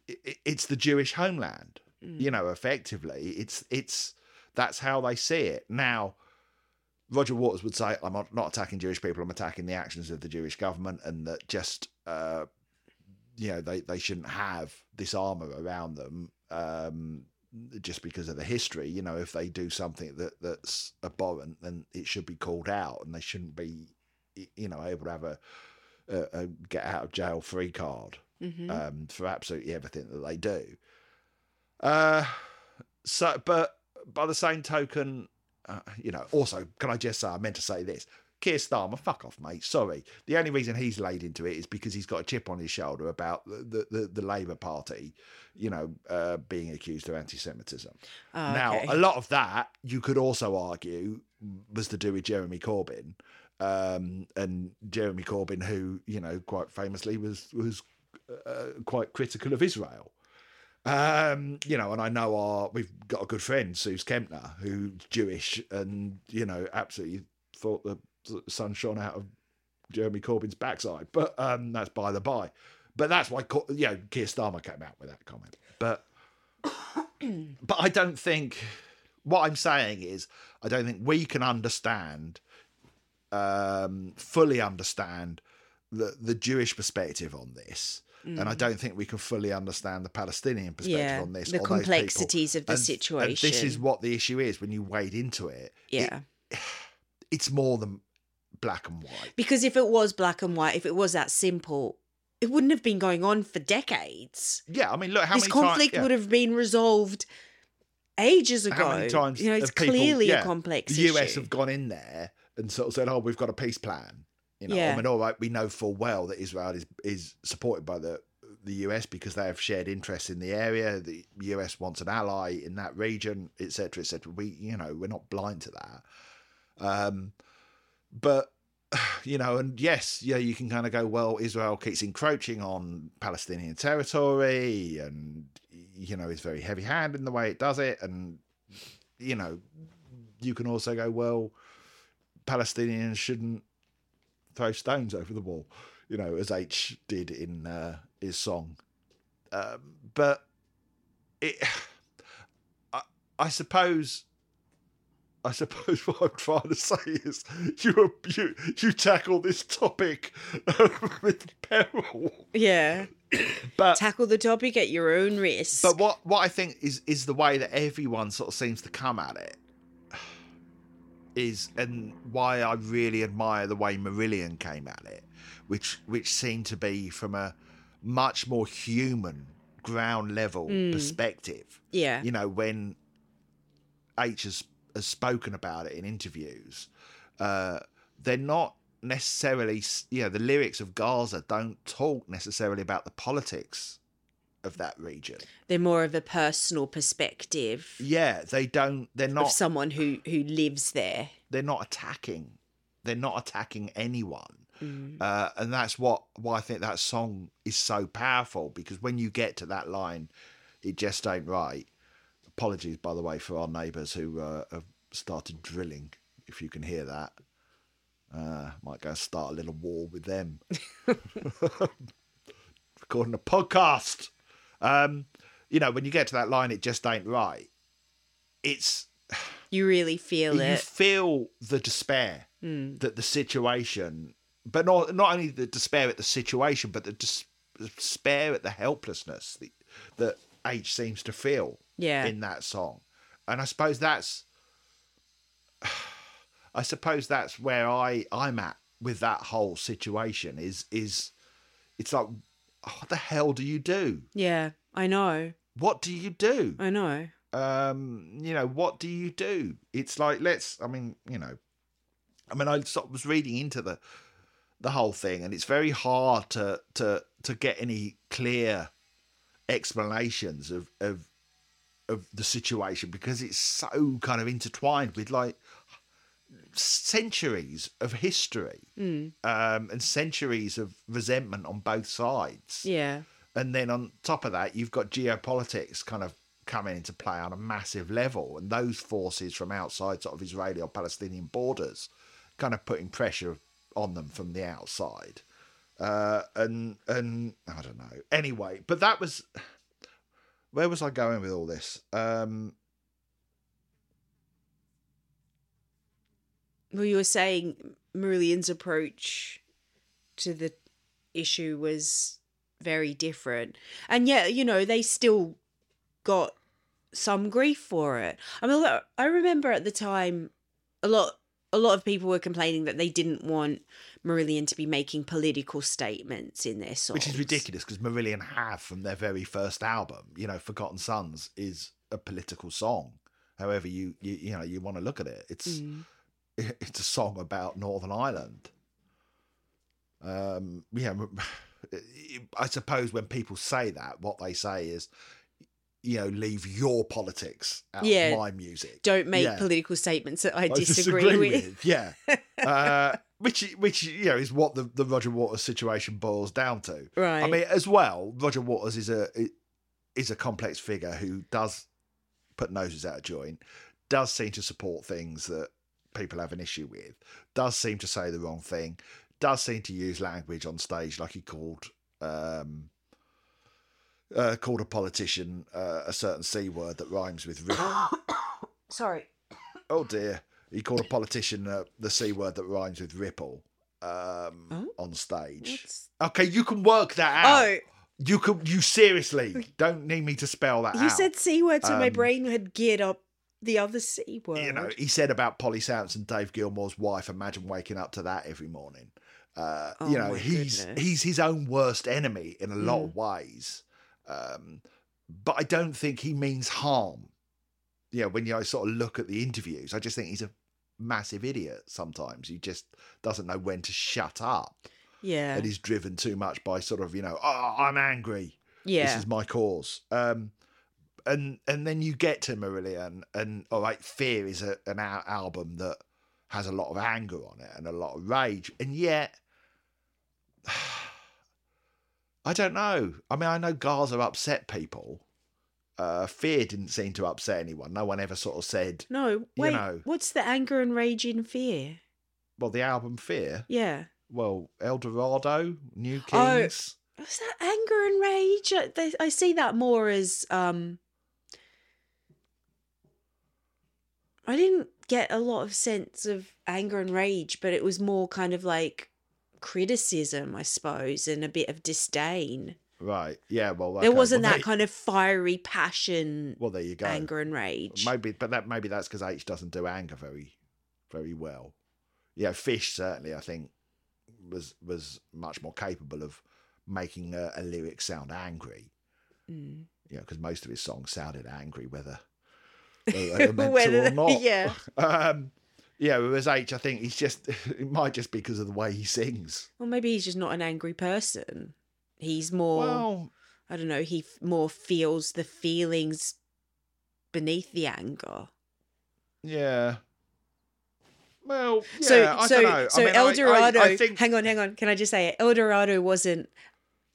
it, it's the Jewish homeland. Mm. You know, effectively, it's it's that's how they see it now. Roger Waters would say, "I'm not- attacking Jewish people. I'm attacking the actions of the Jewish government, and that just, uh, you know, they they shouldn't have this armor around them um, just because of the history. You know, if they do something that that's abhorrent, then it should be called out, and they shouldn't be, you know, able to have a, a, a get out of jail free card Mhm. um, for absolutely everything that they do. Uh, so, but by the same token, uh, you know, also, can I just say, I meant to say this. Keir Starmer, fuck off, mate. Sorry. The only reason he's laid into it is because he's got a chip on his shoulder about the the, the, Labour Party, you know, uh, being accused of anti-Semitism. Oh, Now, okay. a lot of that you could also argue was to do with Jeremy Corbyn, um, and Jeremy Corbyn, who you know quite famously was was uh, quite critical of Israel. Um, you know, and I know our we've got a good friend, Suze Kempner, who's Jewish, and you know, absolutely thought the sun shone out of Jeremy Corbyn's backside. But um, that's by the by. But that's why, you know, Keir Starmer came out with that comment. But but I don't think what I'm saying is I don't think we can understand um fully understand the the Jewish perspective on this. And I don't think we can fully understand the Palestinian perspective Mm. Yeah, on this. the complexities of the And- And this is what the issue is when you wade into it. it- yeah. it's more than black and white. Because if it was black and white, if it was that simple, it wouldn't have been going on for decades. Yeah, I mean, look how this conflict times would have been resolved ages ago. how many times you know, it's people- clearly yeah, a complex the US issue. have gone in there and sort of said, "Oh, we've got a peace plan." You know, Yeah. I mean, all right, we know full well that Israel is is supported by the the US because they have shared interests in the area. The US wants an ally in that region, etc., etc. We, you know, we're not blind to that. Um, but you know, and yes, yeah, you can kind of go, well, Israel keeps encroaching on Palestinian territory, and you know, is very heavy-handed in the way it does it, and you know, you can also go, well, Palestinians shouldn't throw stones over the wall, you know, as H did in uh, his song. Um, but it, I, I suppose, I suppose what I'm trying to say is you you you tackle this topic with peril, yeah. but Tackle the topic at your own risk. but what what I think is is the way that everyone sort of seems to come at it is and why I really admire the way Marillion came at it, which which seemed to be from a much more human ground level perspective. yeah. You know, when H has, has spoken about it in interviews, uh, they're not necessarily, you know, the lyrics of Gaza don't talk necessarily about the politics of that region. They're more of a personal perspective Yeah, they don't. They're of not. someone who who lives there. They're not attacking. They're not attacking anyone. Mm. Uh, and that's what why I think that song is so powerful because when you get to that line, it just ain't right. Apologies, by the way, for our neighbours who uh, have started drilling. If you can hear that, uh, might go start a little war with them. Recording a podcast. Um, you know, when you get to that line, it just ain't right. It's You really feel you it. You feel the despair Mm. that the situation, but not not only the despair at the situation, but the des- despair at the helplessness that, that H seems to feel Yeah. in that song, and I suppose that's, I suppose that's where I I'm at with that whole situation. Is is, it's like, what the hell do you do? Yeah. I know. What do you do? I know. um you know what do you do it's like let's i mean you know i mean i sort of was reading into the the whole thing and it's very hard to to to get any clear explanations of of of the situation because it's so kind of intertwined with like centuries of history Mm. um and centuries of resentment on both sides Yeah. and then on top of that, you've got geopolitics kind of coming into play on a massive level, and those forces from outside sort of Israeli or Palestinian borders, kind of putting pressure on them from the outside. Uh, and and I don't know. Anyway, but that was where was I going with all this? Um, Well, you were saying Marillion's approach to the issue was very different. And yet, you know, they still got some grief for it. I mean, I remember at the time a lot a lot of people were complaining that they didn't want Marillion to be making political statements in their songs. Which is ridiculous because Marillion have from their very first album, you know, Forgotten Sons is a political song. However, you you, you know you want to look at it, it's Mm. it's a song about Northern Ireland. Um, yeah, I suppose when people say that, what they say is, you know, leave your politics out Yeah. of my music. Don't make Yeah. political statements that I, I disagree, with. Yeah, uh, which which you know is what the, the Roger Waters situation boils down to. Right. I mean, as well, Roger Waters is a is a complex figure who does put noses out of joint, does seem to support things that people have an issue with, does seem to say the wrong thing, does seem to use language on stage like he called um, uh, called a politician uh, a certain c word that rhymes with. Sorry. oh dear, he called a politician uh, the c word that rhymes with ripple um, Oh. on stage. What's... Okay, you can work that out. Oh, You could. You seriously don't need me to spell that you out. said C word, so my Um, brain had geared up the other C word. You know, he said about Polly Samson, Dave Gilmour's wife. Imagine waking up to that every morning. Uh, you Oh, know, he's goodness. he's his own worst enemy in a lot Mm. of ways. Um, but I don't think he means harm. You know, when you sort of look at the interviews, I just think he's a massive idiot. Sometimes he just doesn't know when to shut up, yeah. and he's driven too much by sort of you know, oh, I'm angry. yeah. this is my cause. Um, and and then you get to Marillion, and all right, Fear is a, an al- album that has a lot of anger on it and a lot of rage, and yet. I don't know. I mean, I know Gaza upset people. Uh, Fear didn't seem to upset anyone. No one ever sort of said, no, wait. know. What's the anger and rage in fear? well, the album Fear, Yeah. well, El Dorado, New Oh. Kings. Was that anger and rage? I, I see that more as um. I didn't get a lot of sense of anger and rage, but it was more kind of like criticism, I suppose, and a bit of disdain. Right. Yeah, well, there wasn't well, that there- kind of fiery passion, Well, there you go. anger and rage. Maybe, but that maybe that's because H doesn't do anger very, very well. Yeah, Fish certainly I think was was much more capable of making a, a lyric sound angry. Mm. You know, because most of his songs sounded angry, whether they Whether or not. yeah. Um, yeah, whereas H, I think he's just it might just be because of the way he sings. Well, maybe he's just not an angry person. He's more. Well, I don't know. He f- more feels the feelings beneath the anger. yeah. Well, yeah, so I so don't know. so I mean, El I- I- Dorado. I think Hang on, hang on. Can I just say it? El Dorado wasn't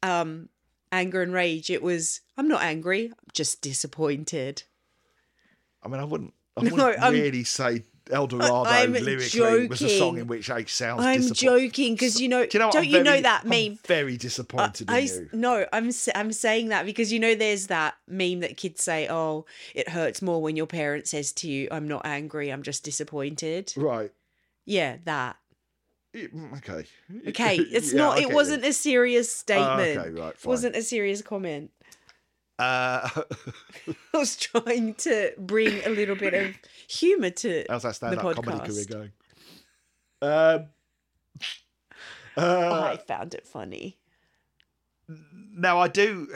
um anger and rage. It was I'm not angry. I'm just disappointed. I mean, I wouldn't. I No, wouldn't I'm- really say El Dorado I'm lyrically was a song in which H sounds. I'm joking because you know. Do you know, don't I'm you know very- that I'm meme? very I, disappointed I in you. no, I'm I'm saying that because you know there's that meme that kids say, "Oh, it hurts more when your parent says to you, I'm not angry, I'm just disappointed." Right. Yeah, that. Yeah, mm, Okay. Okay, it's Yeah, not. I It wasn't a serious statement. Oh, okay, right. It Fine. wasn't a serious comment. Uh, I was trying to bring a little bit of humour to. how's that stand-up comedy career going? Um. Uh, I found it funny. now I do.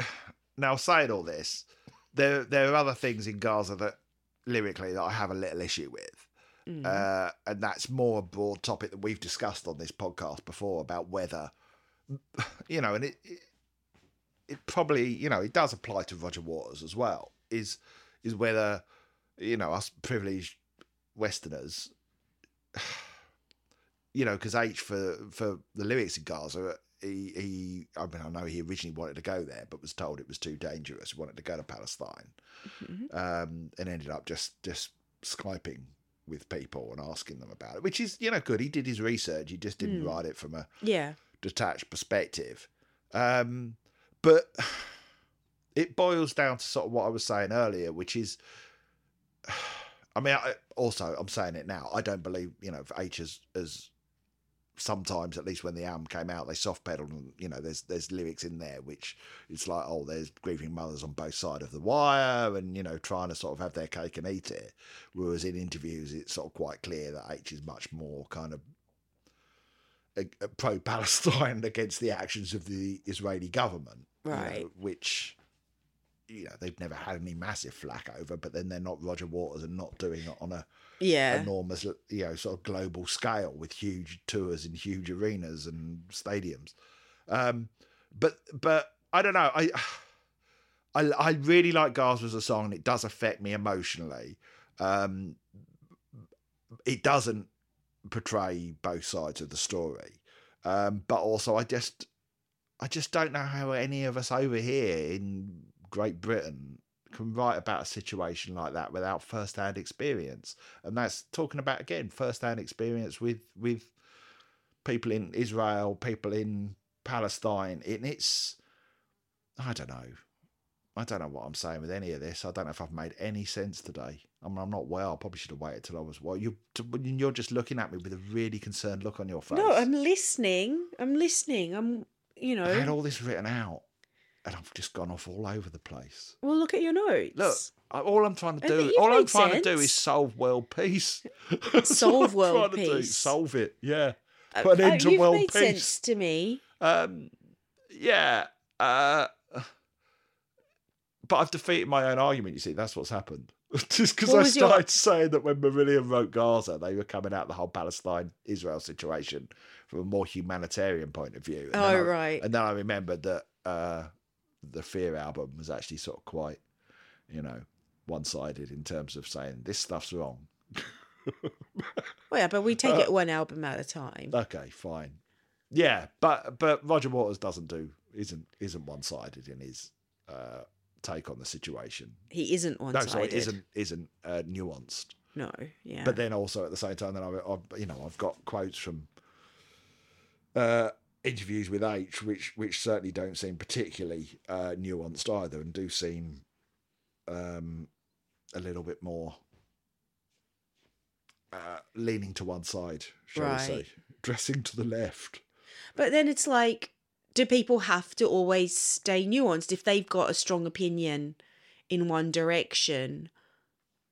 Now saying all this, there there are other things in Gaza that lyrically that I have a little issue with. Mm. uh, and that's more a broad topic that we've discussed on this podcast before about whether you know and it, it it probably you know it does apply to Roger Waters as well is is whether you know us privileged westerners you know because H for for the lyrics in Gaza he he I mean I know he originally wanted to go there but was told it was too dangerous he wanted to go to Palestine Mhm. um, and ended up just just skyping with people and asking them about it, which is you know good. He did his research. He just didn't Mm. write it from a Yeah. detached perspective. Um, but it boils down to sort of what I was saying earlier, which is, I mean, I, also I'm saying it now. I don't believe you know H has, has sometimes, at least when the album came out, they soft pedaled and you know there's there's lyrics in there which it's like oh there's grieving mothers on both sides of the wire and you know trying to sort of have their cake and eat it. Whereas in interviews, it's sort of quite clear that H is much more kind of pro Palestine against the actions of the Israeli government, you know, Right. which you know they've never had any massive flack over, but then they're not Roger Waters and not doing it on a Yeah. enormous, you know, sort of global scale with huge tours in huge arenas and stadiums. Um, but but I don't know. I I I really like Gaza as a song, and it does affect me emotionally. Um, it doesn't portray both sides of the story, um, but also I just I just don't know how any of us over here in Great Britain can write about a situation like that without first-hand experience and that's talking about again first-hand experience with with people in Israel, people in Palestine. And it's I don't know. I don't know what I'm saying with any of this. I don't know if I've made any sense today. I mean, I'm not well. I probably should have waited till I was well. You, you're just looking at me with a really concerned look on your face. No, I'm listening. I'm listening. I'm, you know. I had all this written out, and I've just gone off all over the place. Well, look at your notes. Look, I, all I'm trying to do, all I'm trying to do is solve world peace. Solve world to do, peace. solve it. Yeah. Uh, put an uh, end to you've world made peace. sense to me. Um, yeah. Uh, but I've defeated my own argument. You see, that's what's happened. Just because I was your- started saying that when Marillion wrote Gaza, they were coming out the whole Palestine-Israel situation from a more humanitarian point of view. And Oh, I- right. And then I remembered that uh, the Fear album was actually sort of quite, you know, one-sided in terms of saying this stuff's wrong. Well, yeah, but we take Uh, it one album at a time. Okay, fine. Yeah, but but Roger Waters doesn't do isn't isn't one sided in his uh, take on the situation. He isn't one sided. No, sorry, isn't isn't uh, nuanced. No, yeah. But then also at the same time, then I've, I've you know I've got quotes from uh, interviews with H, which which certainly don't seem particularly uh, nuanced either, and do seem um, a little bit more uh, leaning to one side, shall we say, dressing to the left. But then it's like, do people have to always stay nuanced if they've got a strong opinion in one direction?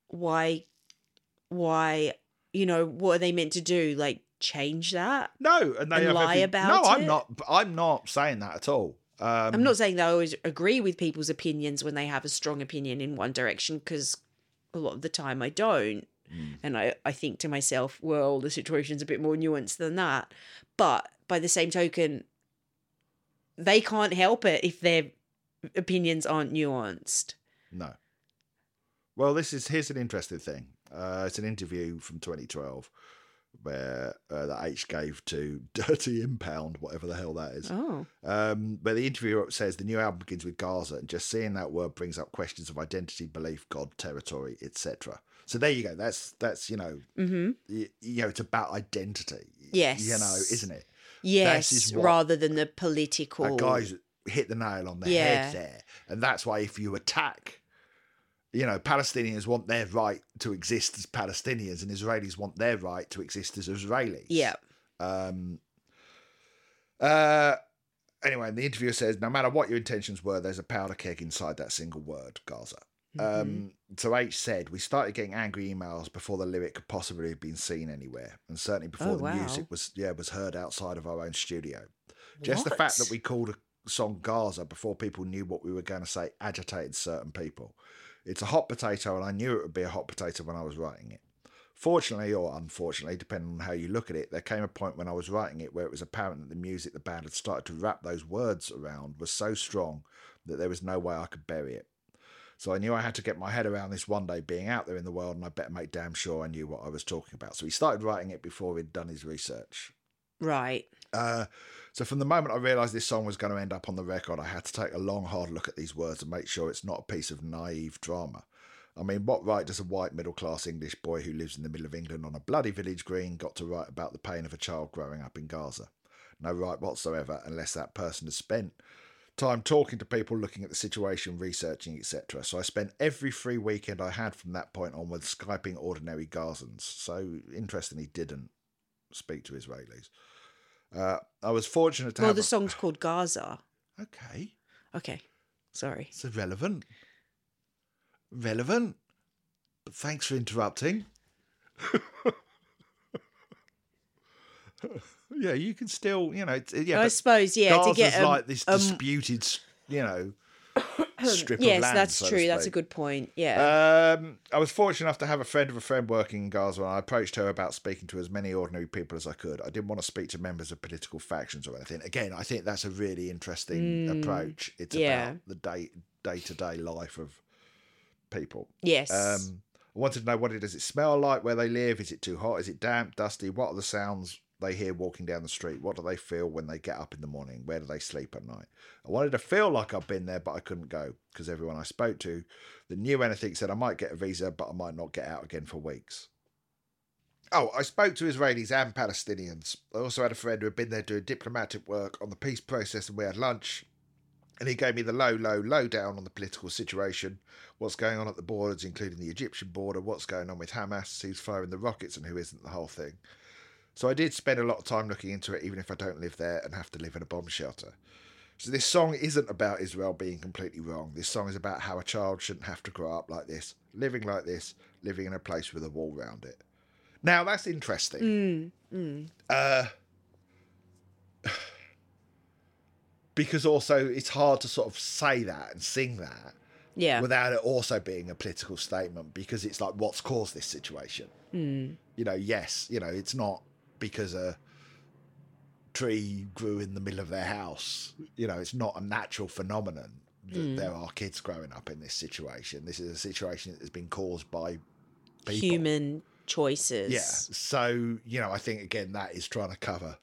Why, why, you know, what are they meant to do? Like change that? No, and they And lie every- about No, I'm not. I'm not saying that at all. Um, I'm not saying that I always agree with people's opinions when they have a strong opinion in one direction, because a lot of the time I don't. Mm. And I, I think to myself, well, the situation's a bit more nuanced than that. But by the same token, they can't help it if their opinions aren't nuanced. No. Well, this is here's an interesting thing. Uh, it's an interview from 2012 where uh, that H gave to Dirty Impound, whatever the hell that is. Oh. Um, where the interviewer says the new album begins with Gaza, and just seeing that word brings up questions of identity, belief, God, territory, etc. So there you go. That's that's you know Mm-hmm. you, you know it's about identity. Yes. You know, isn't it? Yes, rather than the political. That guy's hit the nail on the Yeah. head there. And that's why if you attack, you know, Palestinians want their right to exist as Palestinians and Israelis want their right to exist as Israelis. Yeah. Um, uh, anyway, the interviewer says no matter what your intentions were, there's a powder keg inside that single word, Gaza. Mm-hmm. Um, so H said, we started getting angry emails before the lyric could possibly have been seen anywhere, and certainly before Oh, the wow. music was yeah was heard outside of our own studio. Just the fact that we called a song Gaza before people knew what we were going to say agitated certain people. It's a hot potato, and I knew it would be a hot potato when I was writing it. Fortunately or unfortunately, depending on how you look at it, there came a point when I was writing it where it was apparent that the music the band had started to wrap those words around was so strong that there was no way I could bury it. So I knew I had to get my head around this one day being out there in the world, and I better make damn sure I knew what I was talking about. So he started writing it before he'd done his research. Right. Uh, so from the moment I realised this song was going to end up on the record, I had to take a long, hard look at these words and make sure it's not a piece of naive drama. I mean, what right does a white middle class English boy who lives in the middle of England on a bloody village green got to write about the pain of a child growing up in Gaza? No right whatsoever, unless that person has spent time talking to people, looking at the situation, researching, etc. So I spent every free weekend I had from that point onwards skyping ordinary Gazans. So interestingly, didn't speak to Israelis. Uh, I was fortunate to Well, have. the a- song's called Gaza. okay, Okay, sorry. it's irrelevant. Relevant. But thanks for interrupting. yeah, you can still, you know, yeah. I suppose, yeah, to Gaza's get um, like this um, disputed, you know, strip yes, of land. that's so true. That's a good point. Yeah. Um, I was fortunate enough to have a friend of a friend working in Gaza, and I approached her about speaking to as many ordinary people as I could. I didn't want to speak to members of political factions or anything. Again, I think that's a really interesting approach. It's Mm, yeah. about the day day to day life of people. yes. Um, I wanted to know what it does it smell like where they live. Is it too hot? Is it damp, dusty? What are the sounds they hear walking down the street? What do they feel when they get up in the morning? Where do they sleep at night? I wanted to feel like I've been there, but I couldn't go because everyone I spoke to that knew anything said I might get a visa, but I might not get out again for weeks. Oh, I spoke to Israelis and Palestinians. I also had a friend who had been there doing diplomatic work on the peace process, and we had lunch. And he gave me the low, low, low down on the political situation, what's going on at the borders, including the Egyptian border, what's going on with Hamas, who's firing the rockets, and who isn't, the whole thing. So I did spend a lot of time looking into it, even if I don't live there and have to live in a bomb shelter. So this song isn't about Israel being completely wrong. This song is about how a child shouldn't have to grow up like this, living like this, living in a place with a wall round it. Now that's interesting. Uh, because also it's hard to sort of say that and sing that yeah. without it also being a political statement because it's like what's caused this situation. Mm. You know, yes, you know, it's not because a tree grew in the middle of their house. You know, it's not a natural phenomenon that there are kids growing up in this situation. This is a situation that has been caused by people. Human choices. Yeah. So, you know, I think again that is trying to cover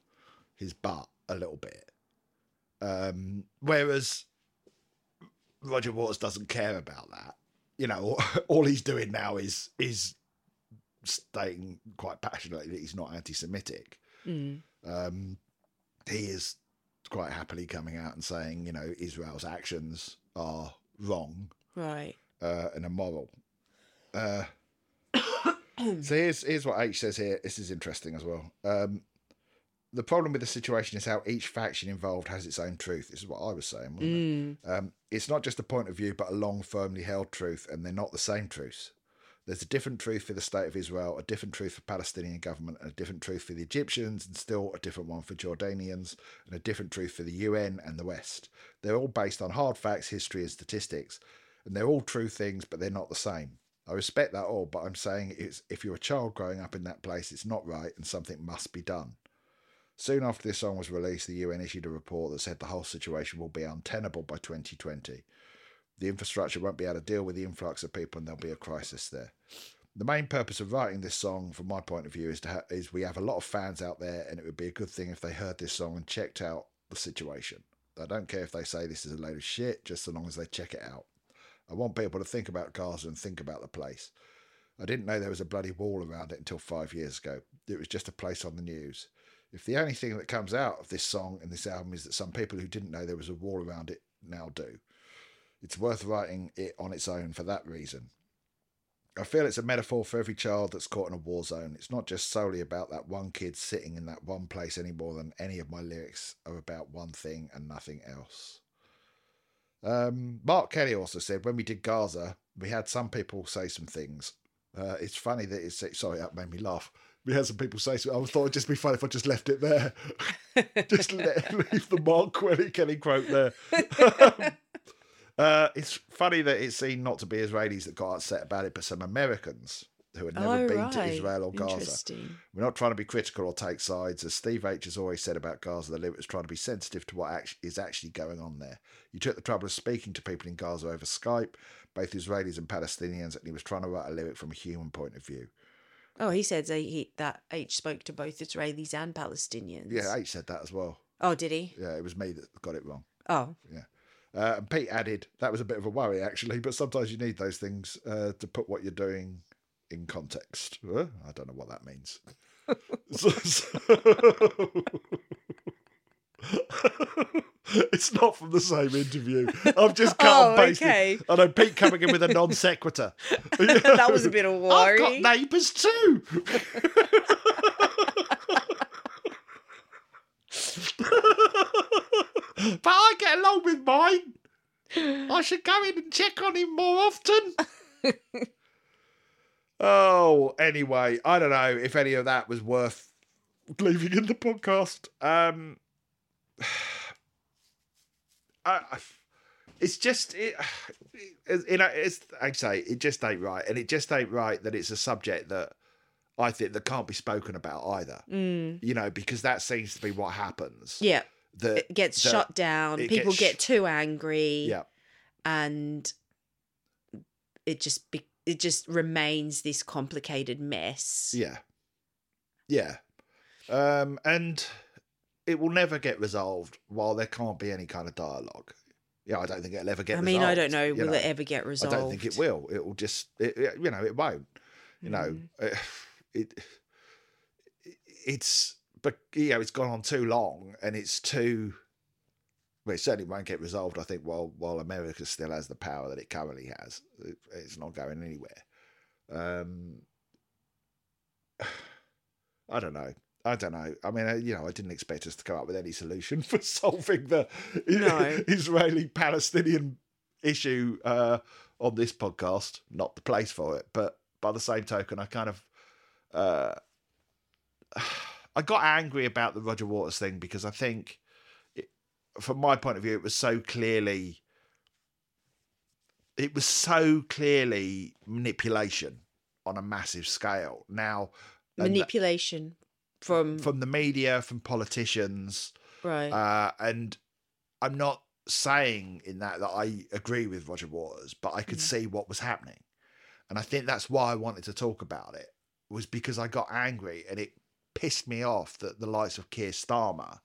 his butt a little bit. Um, whereas Roger Waters doesn't care about that. You know, all he's doing now is is stating quite passionately that he's not anti-Semitic. Mm. Um, he is quite happily coming out and saying, you know, Israel's actions are wrong Right. uh, and immoral. Uh, so here's here's what H says here. This is interesting as well. Um, the problem with the situation is how each faction involved has its own truth. This is what I was saying. Wasn't Mm. it? Um, it's not just a point of view, but a long, firmly held truth, and they're not the same truths. There's a different truth for the state of Israel, a different truth for Palestinian government, and a different truth for the Egyptians, and still a different one for Jordanians, and a different truth for the UN and the West. They're all based on hard facts, history, and statistics, and they're all true things, but they're not the same. I respect that all, but I'm saying it's, if you're a child growing up in that place, it's not right, and something must be done. Soon after this song was released, the UN issued a report that said the whole situation will be untenable by 2020. The infrastructure won't be able to deal with the influx of people, and there'll be a crisis there. The main purpose of writing this song, from my point of view, is to ha- is we have a lot of fans out there, and it would be a good thing if they heard this song and checked out the situation. I don't care if they say this is a load of shit, just so long as they check it out. I want people to think about Gaza and think about the place. I didn't know there was a bloody wall around it until five years ago. It was just a place on the news. If the only thing that comes out of this song and this album is that some people who didn't know there was a wall around it now do, it's worth writing it on its own for that reason. I feel it's a metaphor for every child that's caught in a war zone. It's not just solely about that one kid sitting in that one place any more than any of my lyrics are about one thing and nothing else. Um, Mark Kelly also said when we did Gaza, we had some people say some things. Uh, it's funny that it's sorry that made me laugh. We had some people say so. I thought it'd just be funny if I just left it there, just let, leave the Mark Kelly Kelly quote there. uh, it's funny that it seemed not to be Israelis that got upset about it, but some Americans who had never oh, been right. to Israel or Gaza. We're not trying to be critical or take sides. As Steve H has always said about Gaza, the lyric was trying to be sensitive to what is actually going on there. You took the trouble of speaking to people in Gaza over Skype, both Israelis and Palestinians, and he was trying to write a lyric from a human point of view. Oh, he said that, he, that H spoke to both Israelis and Palestinians. Yeah, H said that as well. Oh, did he? Yeah, it was me that got it wrong. Oh, Uh, and Pete added, that was a bit of a worry actually, but sometimes you need those things uh, to put what you're doing in context. Uh, I don't know what that means. So- so- it's not from the same interview. I've just cut Oh, and pasted. okay. I know Pete coming in with a non sequitur. that was a bit of worry. I've got neighbours too. But I get along with mine. I should go in and check on him more often. oh, anyway, I don't know if any of that was worth leaving in the podcast. Um, I, I- it's just it, it, you know, it's I say it just ain't right, and it just ain't right that it's a subject that I think that can't be spoken about either. Mm. You know, because that seems to be what happens. Yeah, It gets shut down. People gets get too angry. yeah, and it just be- it just remains this complicated mess. yeah, yeah, um, and it will never get resolved while there can't be any kind of dialogue. Yeah, I don't think it'll ever get. I mean, I don't know. Will it ever get resolved? I don't think it will. It will just, it, it- you know, it won't. You know, Mm. uh, it, it's, but you know, it's gone on too long, and it's too. Well, it certainly won't get resolved. I think while while America still has the power that it currently has, it, it's not going anywhere. Um, I don't know. I don't know. I mean, uh, you know, I didn't expect us to come up with any solution for solving the No. Israeli Palestinian issue uh, on this podcast. Not the place for it, but by the same token, I kind of uh, I got angry about the Roger Waters thing because I think, it, from my point of view, it was so clearly it was so clearly manipulation on a massive scale. Now, manipulation from, from the media, from politicians, right. uh, and I'm not saying in that that I agree with Roger Waters, but I could Mm. see what was happening, and I think that's why I wanted to talk about it was because I got angry and it pissed me off that the likes of Keir Starmer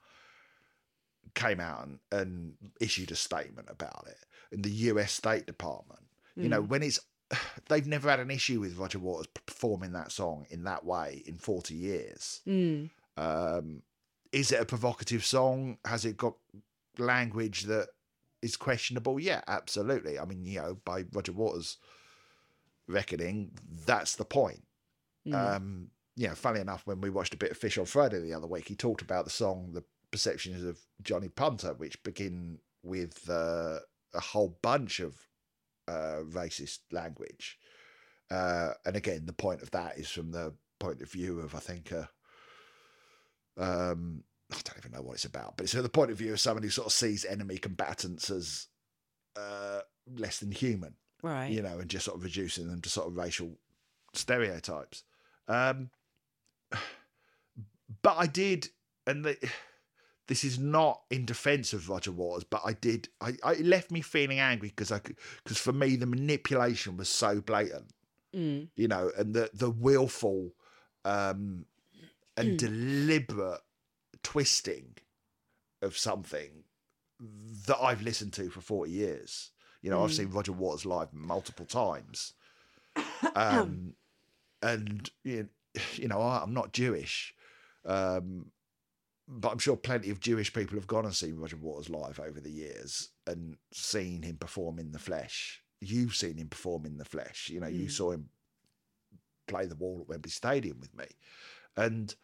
came out and, and issued a statement about it, and the U.S. State Department. You know, Mm. when it's they've never had an issue with Roger Waters performing that song in that way in 40 years. Mm. Um, is it a provocative song? Has it got language that is questionable? Yeah, absolutely. I mean, you know, by Roger Waters' reckoning, that's the point. Mm. Um, you know, funny enough, when we watched a bit of Fish on Friday the other week, he talked about the song "The Perceptions of Johnny Punter," which begin with uh, a whole bunch of uh, racist language. Uh, and again, the point of that is from the point of view of, I think, uh, um, I don't even know what it's about, but it's from the point of view of someone who sort of sees enemy combatants as uh, less than human right. you know, and just sort of reducing them to sort of racial stereotypes. Um, but I did, and the, this is not in defence of Roger Waters, but I did. I, I it left me feeling angry because I because for me the manipulation was so blatant, Mm. you know, and the the willful um, and deliberate twisting of something that I've listened to for forty years. You know, I've Mm. seen Roger Waters live multiple times, um, and you know, you know, I, I'm not Jewish, um, but I'm sure plenty of Jewish people have gone and seen Roger Waters live over the years and seen him perform in the flesh. You've seen him perform in the flesh. You know, you Mm. saw him play the wall at Wembley Stadium with me, and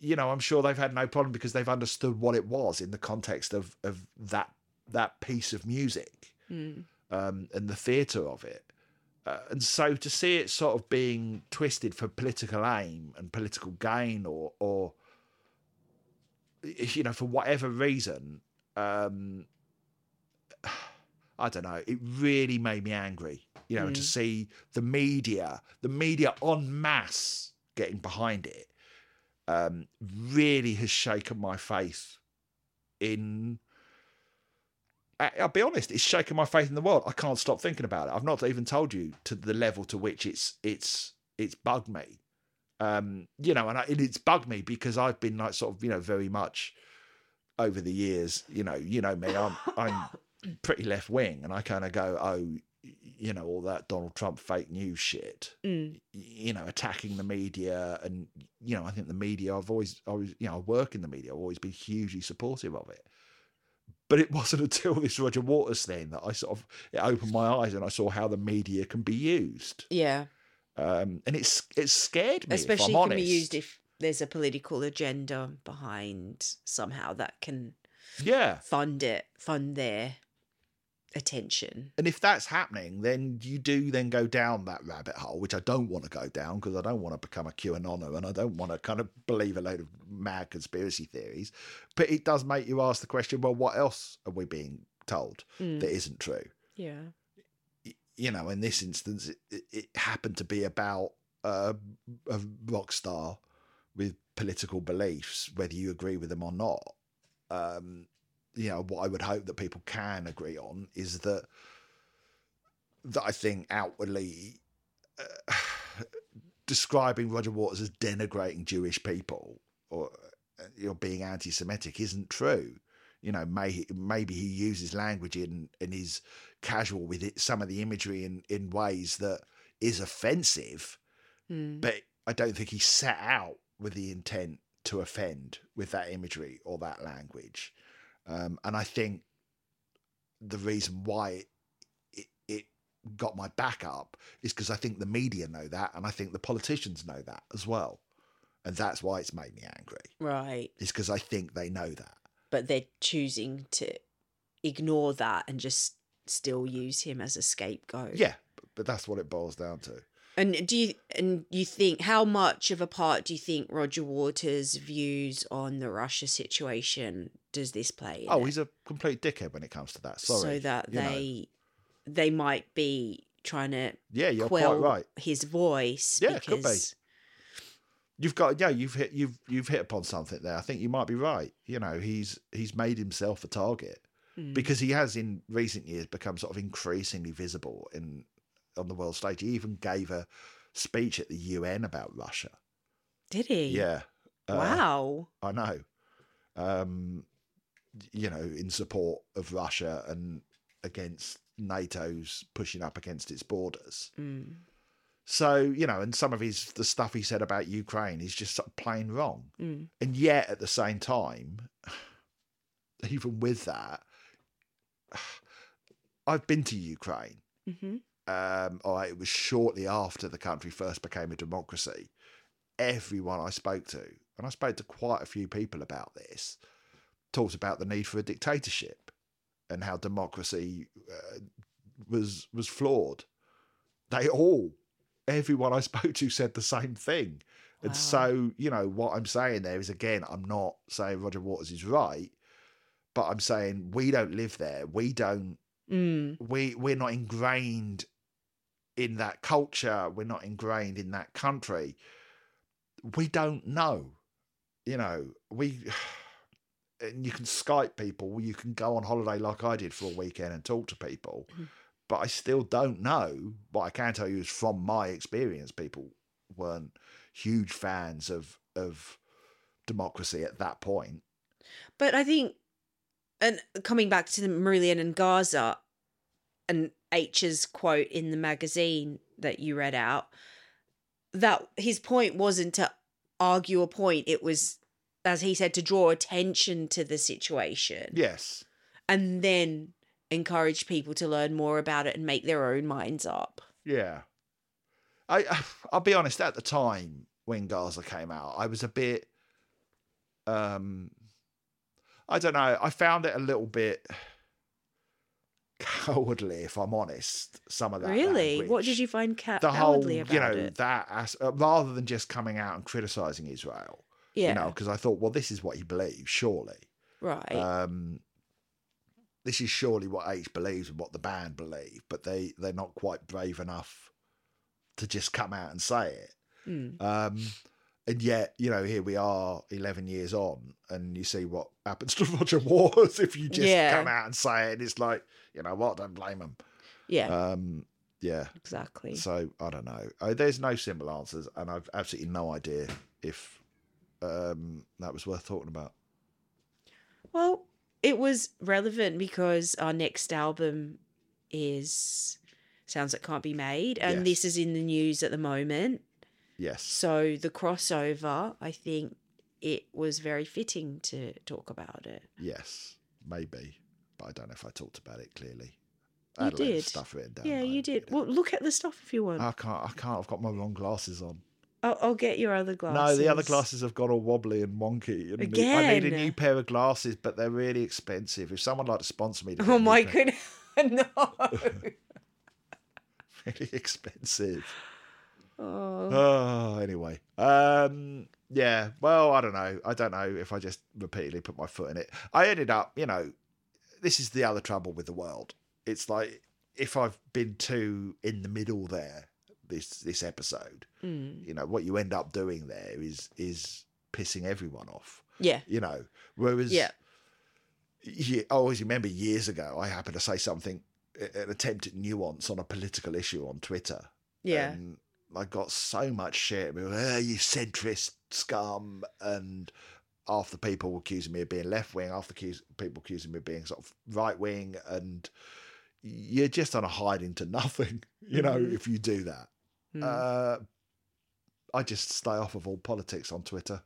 you know, I'm sure they've had no problem because they've understood what it was in the context of of that that piece of music Mm. um, and the theatre of it. Uh, and so to see it sort of being twisted for political aim and political gain or, or you know, for whatever reason, um, I don't know, it really made me angry, you know, to Mm. see the media, the media en masse getting behind it, um, really has shaken my faith in I- I'll be honest, it's shaken my faith in the world. I can't stop thinking about it. I've not even told you to the level to which it's it's it's bugged me. Um, you know, and, I, it's bugged me because I've been like sort of you know very much over the years. You know, you know me. I'm I'm pretty left wing, and I kind of go, oh, you know, all that Donald Trump fake news shit. Mm. You know, attacking the media, and you know, I think the media. I've always, always, you know, I work in the media. I've always been hugely supportive of it. But it wasn't until this Roger Waters thing that I sort of it opened my eyes and I saw how the media can be used. Yeah. Um, and it's it scared me. Especially if can be used if there's a political agenda behind somehow that can Yeah. fund it, fund their attention. And if that's happening, then you do then go down that rabbit hole, which I don't want to go down because I don't want to become a QAnoner and I don't want to kind of believe a load of mad conspiracy theories. But it does make you ask the question, well, what else are we being told Mm. that isn't true? Yeah. You know, in this instance, it, it- happened to be about uh, a rock star with political beliefs, whether you agree with them or not. Um, you know, what I would hope that people can agree on is that that I think outwardly uh, describing Roger Waters as denigrating Jewish people or you know being anti-Semitic isn't true. You know, may, maybe he uses language in and is casual with it, some of the imagery in in ways that is offensive, Mm. but I don't think he set out with the intent to offend with that imagery or that language. Um, and I think the reason why it, it, it got my back up is because I think the media know that, and I think the politicians know that as well. And that's why it's made me angry. Right. Is because I think they know that. But they're choosing to ignore that and just still use him as a scapegoat. Yeah, but that's what it boils down to. And do you and you think how much of a part do you think Roger Waters' views on the Russia situation does this play? in Oh, it? he's a complete dickhead when it comes to that. Sorry. so that you know. they they might be trying to Yeah, you're quell quite right. his voice. Yeah, could be. You've got yeah, you've hit you've you've hit upon something there. I think you might be right. You know, he's he's made himself a target Mm. because he has in recent years become sort of increasingly visible in on the world stage. He even gave a speech at the UN about Russia. Did he? Yeah. Uh, Wow. I know. Um, you know, in support of Russia and against NATO's pushing up against its borders. Mm. So, you know, and some of his the stuff he said about Ukraine is just sort of plain wrong. Mm. And yet at the same time, even with that, I've been to Ukraine. hmm Um, or it was shortly after the country first became a democracy. Everyone I spoke to, and I spoke to quite a few people about this, talked about the need for a dictatorship and how democracy uh, was was flawed. They all, everyone I spoke to, said the same thing. And so, you know, what I'm saying there is again, I'm not saying Roger Waters is right, but I'm saying we don't live there. We don't Mm. we we're not ingrained in that culture we're not ingrained in that country we don't know you know we and you can skype people you can go on holiday like i did for a weekend and talk to people Mhm. but i still don't know what i can tell you is from my experience people weren't huge fans of of democracy at that point But I think, and coming back to the Marillion and Gaza, and H's quote in the magazine that you read out, that his point wasn't to argue a point; it was, as he said, to draw attention to the situation, yes and then encourage people to learn more about it and make their own minds up. Yeah. I I'll be honest, at the time when Gaza came out, I was a bit um I don't know, I found it a little bit cowardly if I'm honest, some of that. really, what did you find ca- the whole, cowardly about you know, it? that as, uh, rather than just coming out and criticizing Israel, Yeah, you know, because I thought, well, this is what he believes, surely. right. Um, this is surely what H believes and what the band believe, but they they're not quite brave enough to just come out and say it. Mm. Um, and yet, you know, here we are, eleven years on, and you see what happens to Roger Waters if you just Yeah. come out and say it. It's like, you know what? Don't blame him. Yeah, Um, yeah. exactly. So I don't know. Uh, there's no simple answers, and I've absolutely no idea if um, that was worth talking about. Well, it was relevant because our next album is Sounds That Can't Be Made, and Yes. this is in the news at the moment. Yes. So the crossover, I think it was very fitting to talk about it. Yes, maybe, but I don't know if I talked about it clearly. You I had a load of did. stuff written down. yeah, you did. Well, look at the stuff if you want. I can't. I can't. I've got my wrong glasses on. I'll, I'll get your other glasses. No, the other glasses have got all wobbly and wonky. And need- I need a new pair of glasses, but they're really expensive. If someone like to sponsor me, to Oh my goodness. no. really expensive. Oh. Oh, anyway. Um, yeah. Well, I don't know. I don't know if I just repeatedly put my foot in it. I ended up, you know, this is the other trouble with the world. It's like if I've been too in the middle there this this episode, Mm. you know, what you end up doing there is is pissing everyone off. Yeah. You know, whereas Yeah. yeah, I always remember years ago I happened to say something, an attempt at nuance on a political issue on Twitter. Yeah. And I got so much shit. "Ah, you centrist scum. And half the people were accusing me of being left wing, half the people accusing me of being sort of right wing. And you're just on a hiding to nothing, you know, Mhm. if you do that. Mm. Uh, I just stay off of all politics on Twitter.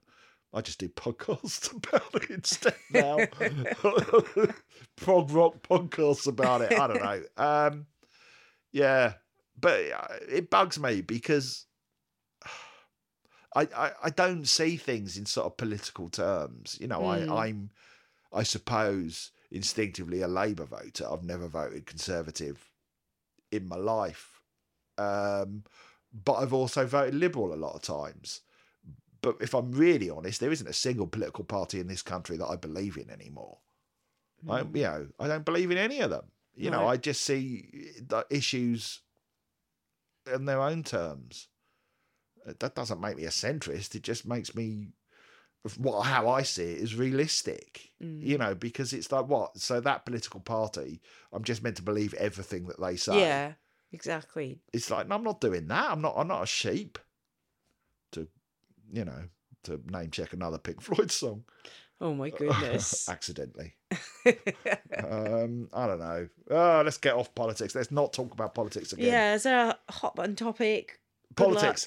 I just do podcasts about it instead now. Prog rock podcasts about it. I don't know. Um, yeah, but uh, it bugs me because I, I I don't see things in sort of political terms. You know, Mm. I I'm I suppose instinctively a Labour voter. I've never voted Conservative in my life, um, but I've also voted Liberal a lot of times. But if I'm really honest, there isn't a single political party in this country that I believe in anymore. I, Mm. you know, I don't believe in any of them. You know, I just see the issues in their own terms. Uh, That doesn't make me a centrist. It just makes me, what how I see it is realistic. Mm. You know, because it's like what? So that political party, I'm just meant to believe everything that they say. Yeah. Exactly. It's like no, I'm not doing that. I'm not. I'm not a sheep. To, you know, to name check another Pink Floyd song Oh my uh, goodness. accidentally. um, I don't know. Oh, let's get off politics. Let's not talk about politics again. yeah. Is there a hot button topic? Good politics.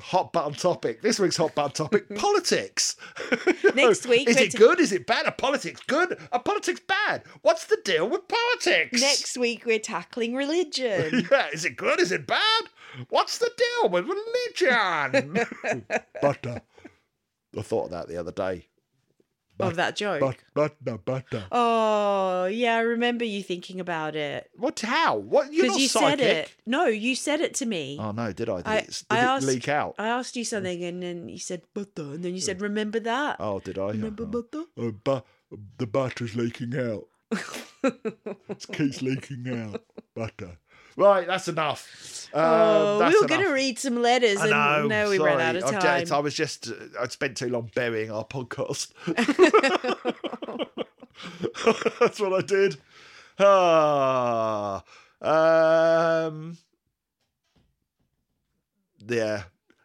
Hot button topic. This week's hot button topic: politics. Next week is it t- good? Is it bad? Are politics good? Are politics bad? What's the deal with politics? Next week we're tackling religion. yeah, is it good? Is it bad? What's the deal with religion? butter. Uh, I thought of that the other day. Of that joke. But, butter, butter. Oh, yeah, I remember you thinking about it. What? How? What? You're not you psychic. said it. No, you said it to me. Oh no, did I? Did, I- it, did I it leak out? I asked you something and then you said butter. And then you said, remember that? Oh, did I? remember oh. butter? Oh, bu- the butter's leaking out. It keeps leaking out. Butter. Right, that's enough. Um, oh, that's we were going to read some letters and know. now we ran sorry. out of time. just- I was just, uh, I'd spent too long burying our podcast. That's what I did. Ah, um, yeah.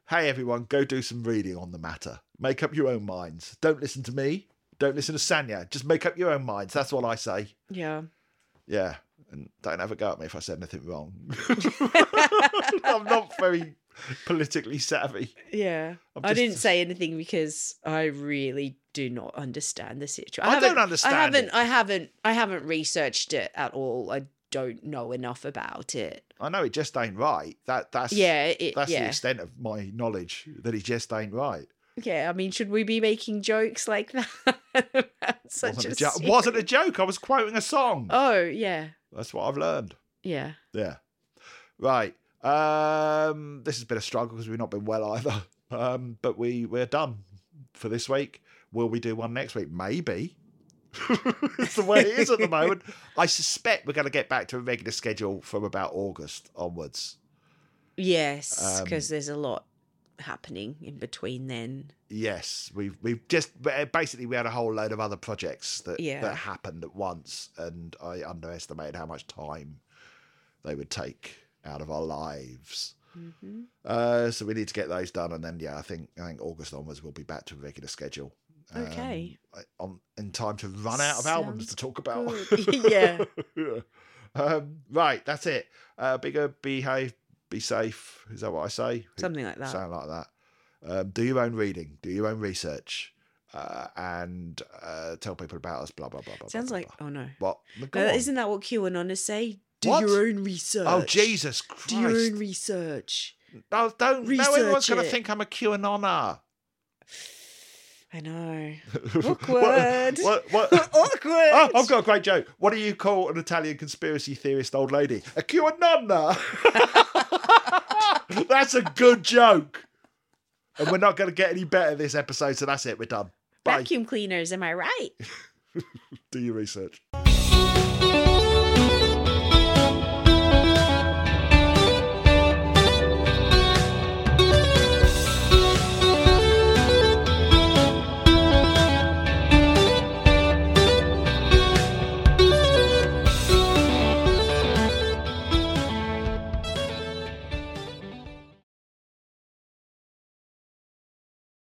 Hey everyone, go do some reading on the matter. Make up your own minds. Don't listen to me. Don't listen to Sanya. Just make up your own minds. That's what I say. yeah. Yeah. And don't have a go at me if I said anything wrong. I'm not very politically savvy. Yeah. I didn't say anything because I really do not understand the situation. I don't haven't- understand I haven't it. I haven't I haven't researched it at all. I don't know enough about it. I know it just ain't right. That that's Yeah, it that's the extent of my knowledge that it just ain't right. Yeah, I mean, should we be making jokes like that? wasn't a, a jo- wasn't a joke. I was quoting a song. Oh, yeah. That's what I've learned. Yeah. Yeah. Right. Um, this has been a struggle because we've not been well either. Um, but we we're done for this week. Will we do one next week? Maybe. it's the way it is at the moment. I suspect we're going to get back to a regular schedule from about August onwards. Yes, Um, because there's a lot happening in between then. Yes, we've we've just basically we had a whole load of other projects that Yeah. that happened at once, and I underestimated how much time they would take out of our lives. hmm Uh, so we need to get those done, and then yeah, I think I think August onwards we'll be back to a regular schedule. Um, Okay. on in time to run out of albums to talk about. Yeah. Yeah. Um, right, that's it. Uh, bigger, behave, be safe. Is that what I say? Something like that. Sound like that. Um, do your own reading, do your own research, uh, and uh, tell people about us. Blah blah blah blah. Sounds blah, like, blah. oh no. what? No, isn't that what QAnoners say? Do What? your own research. Oh Jesus Christ! Do your own research. No, don't. no Research one's going to think I'm a QAnoner. I know. What- Awkward. What? What? Awkward. Oh, I've got a great joke. What do you call an Italian conspiracy theorist old lady? A QAnonna. that's a good joke. And we're not going to get any better this episode, so that's it. We're done. Bye. Vacuum cleaners, am I right? Do your research.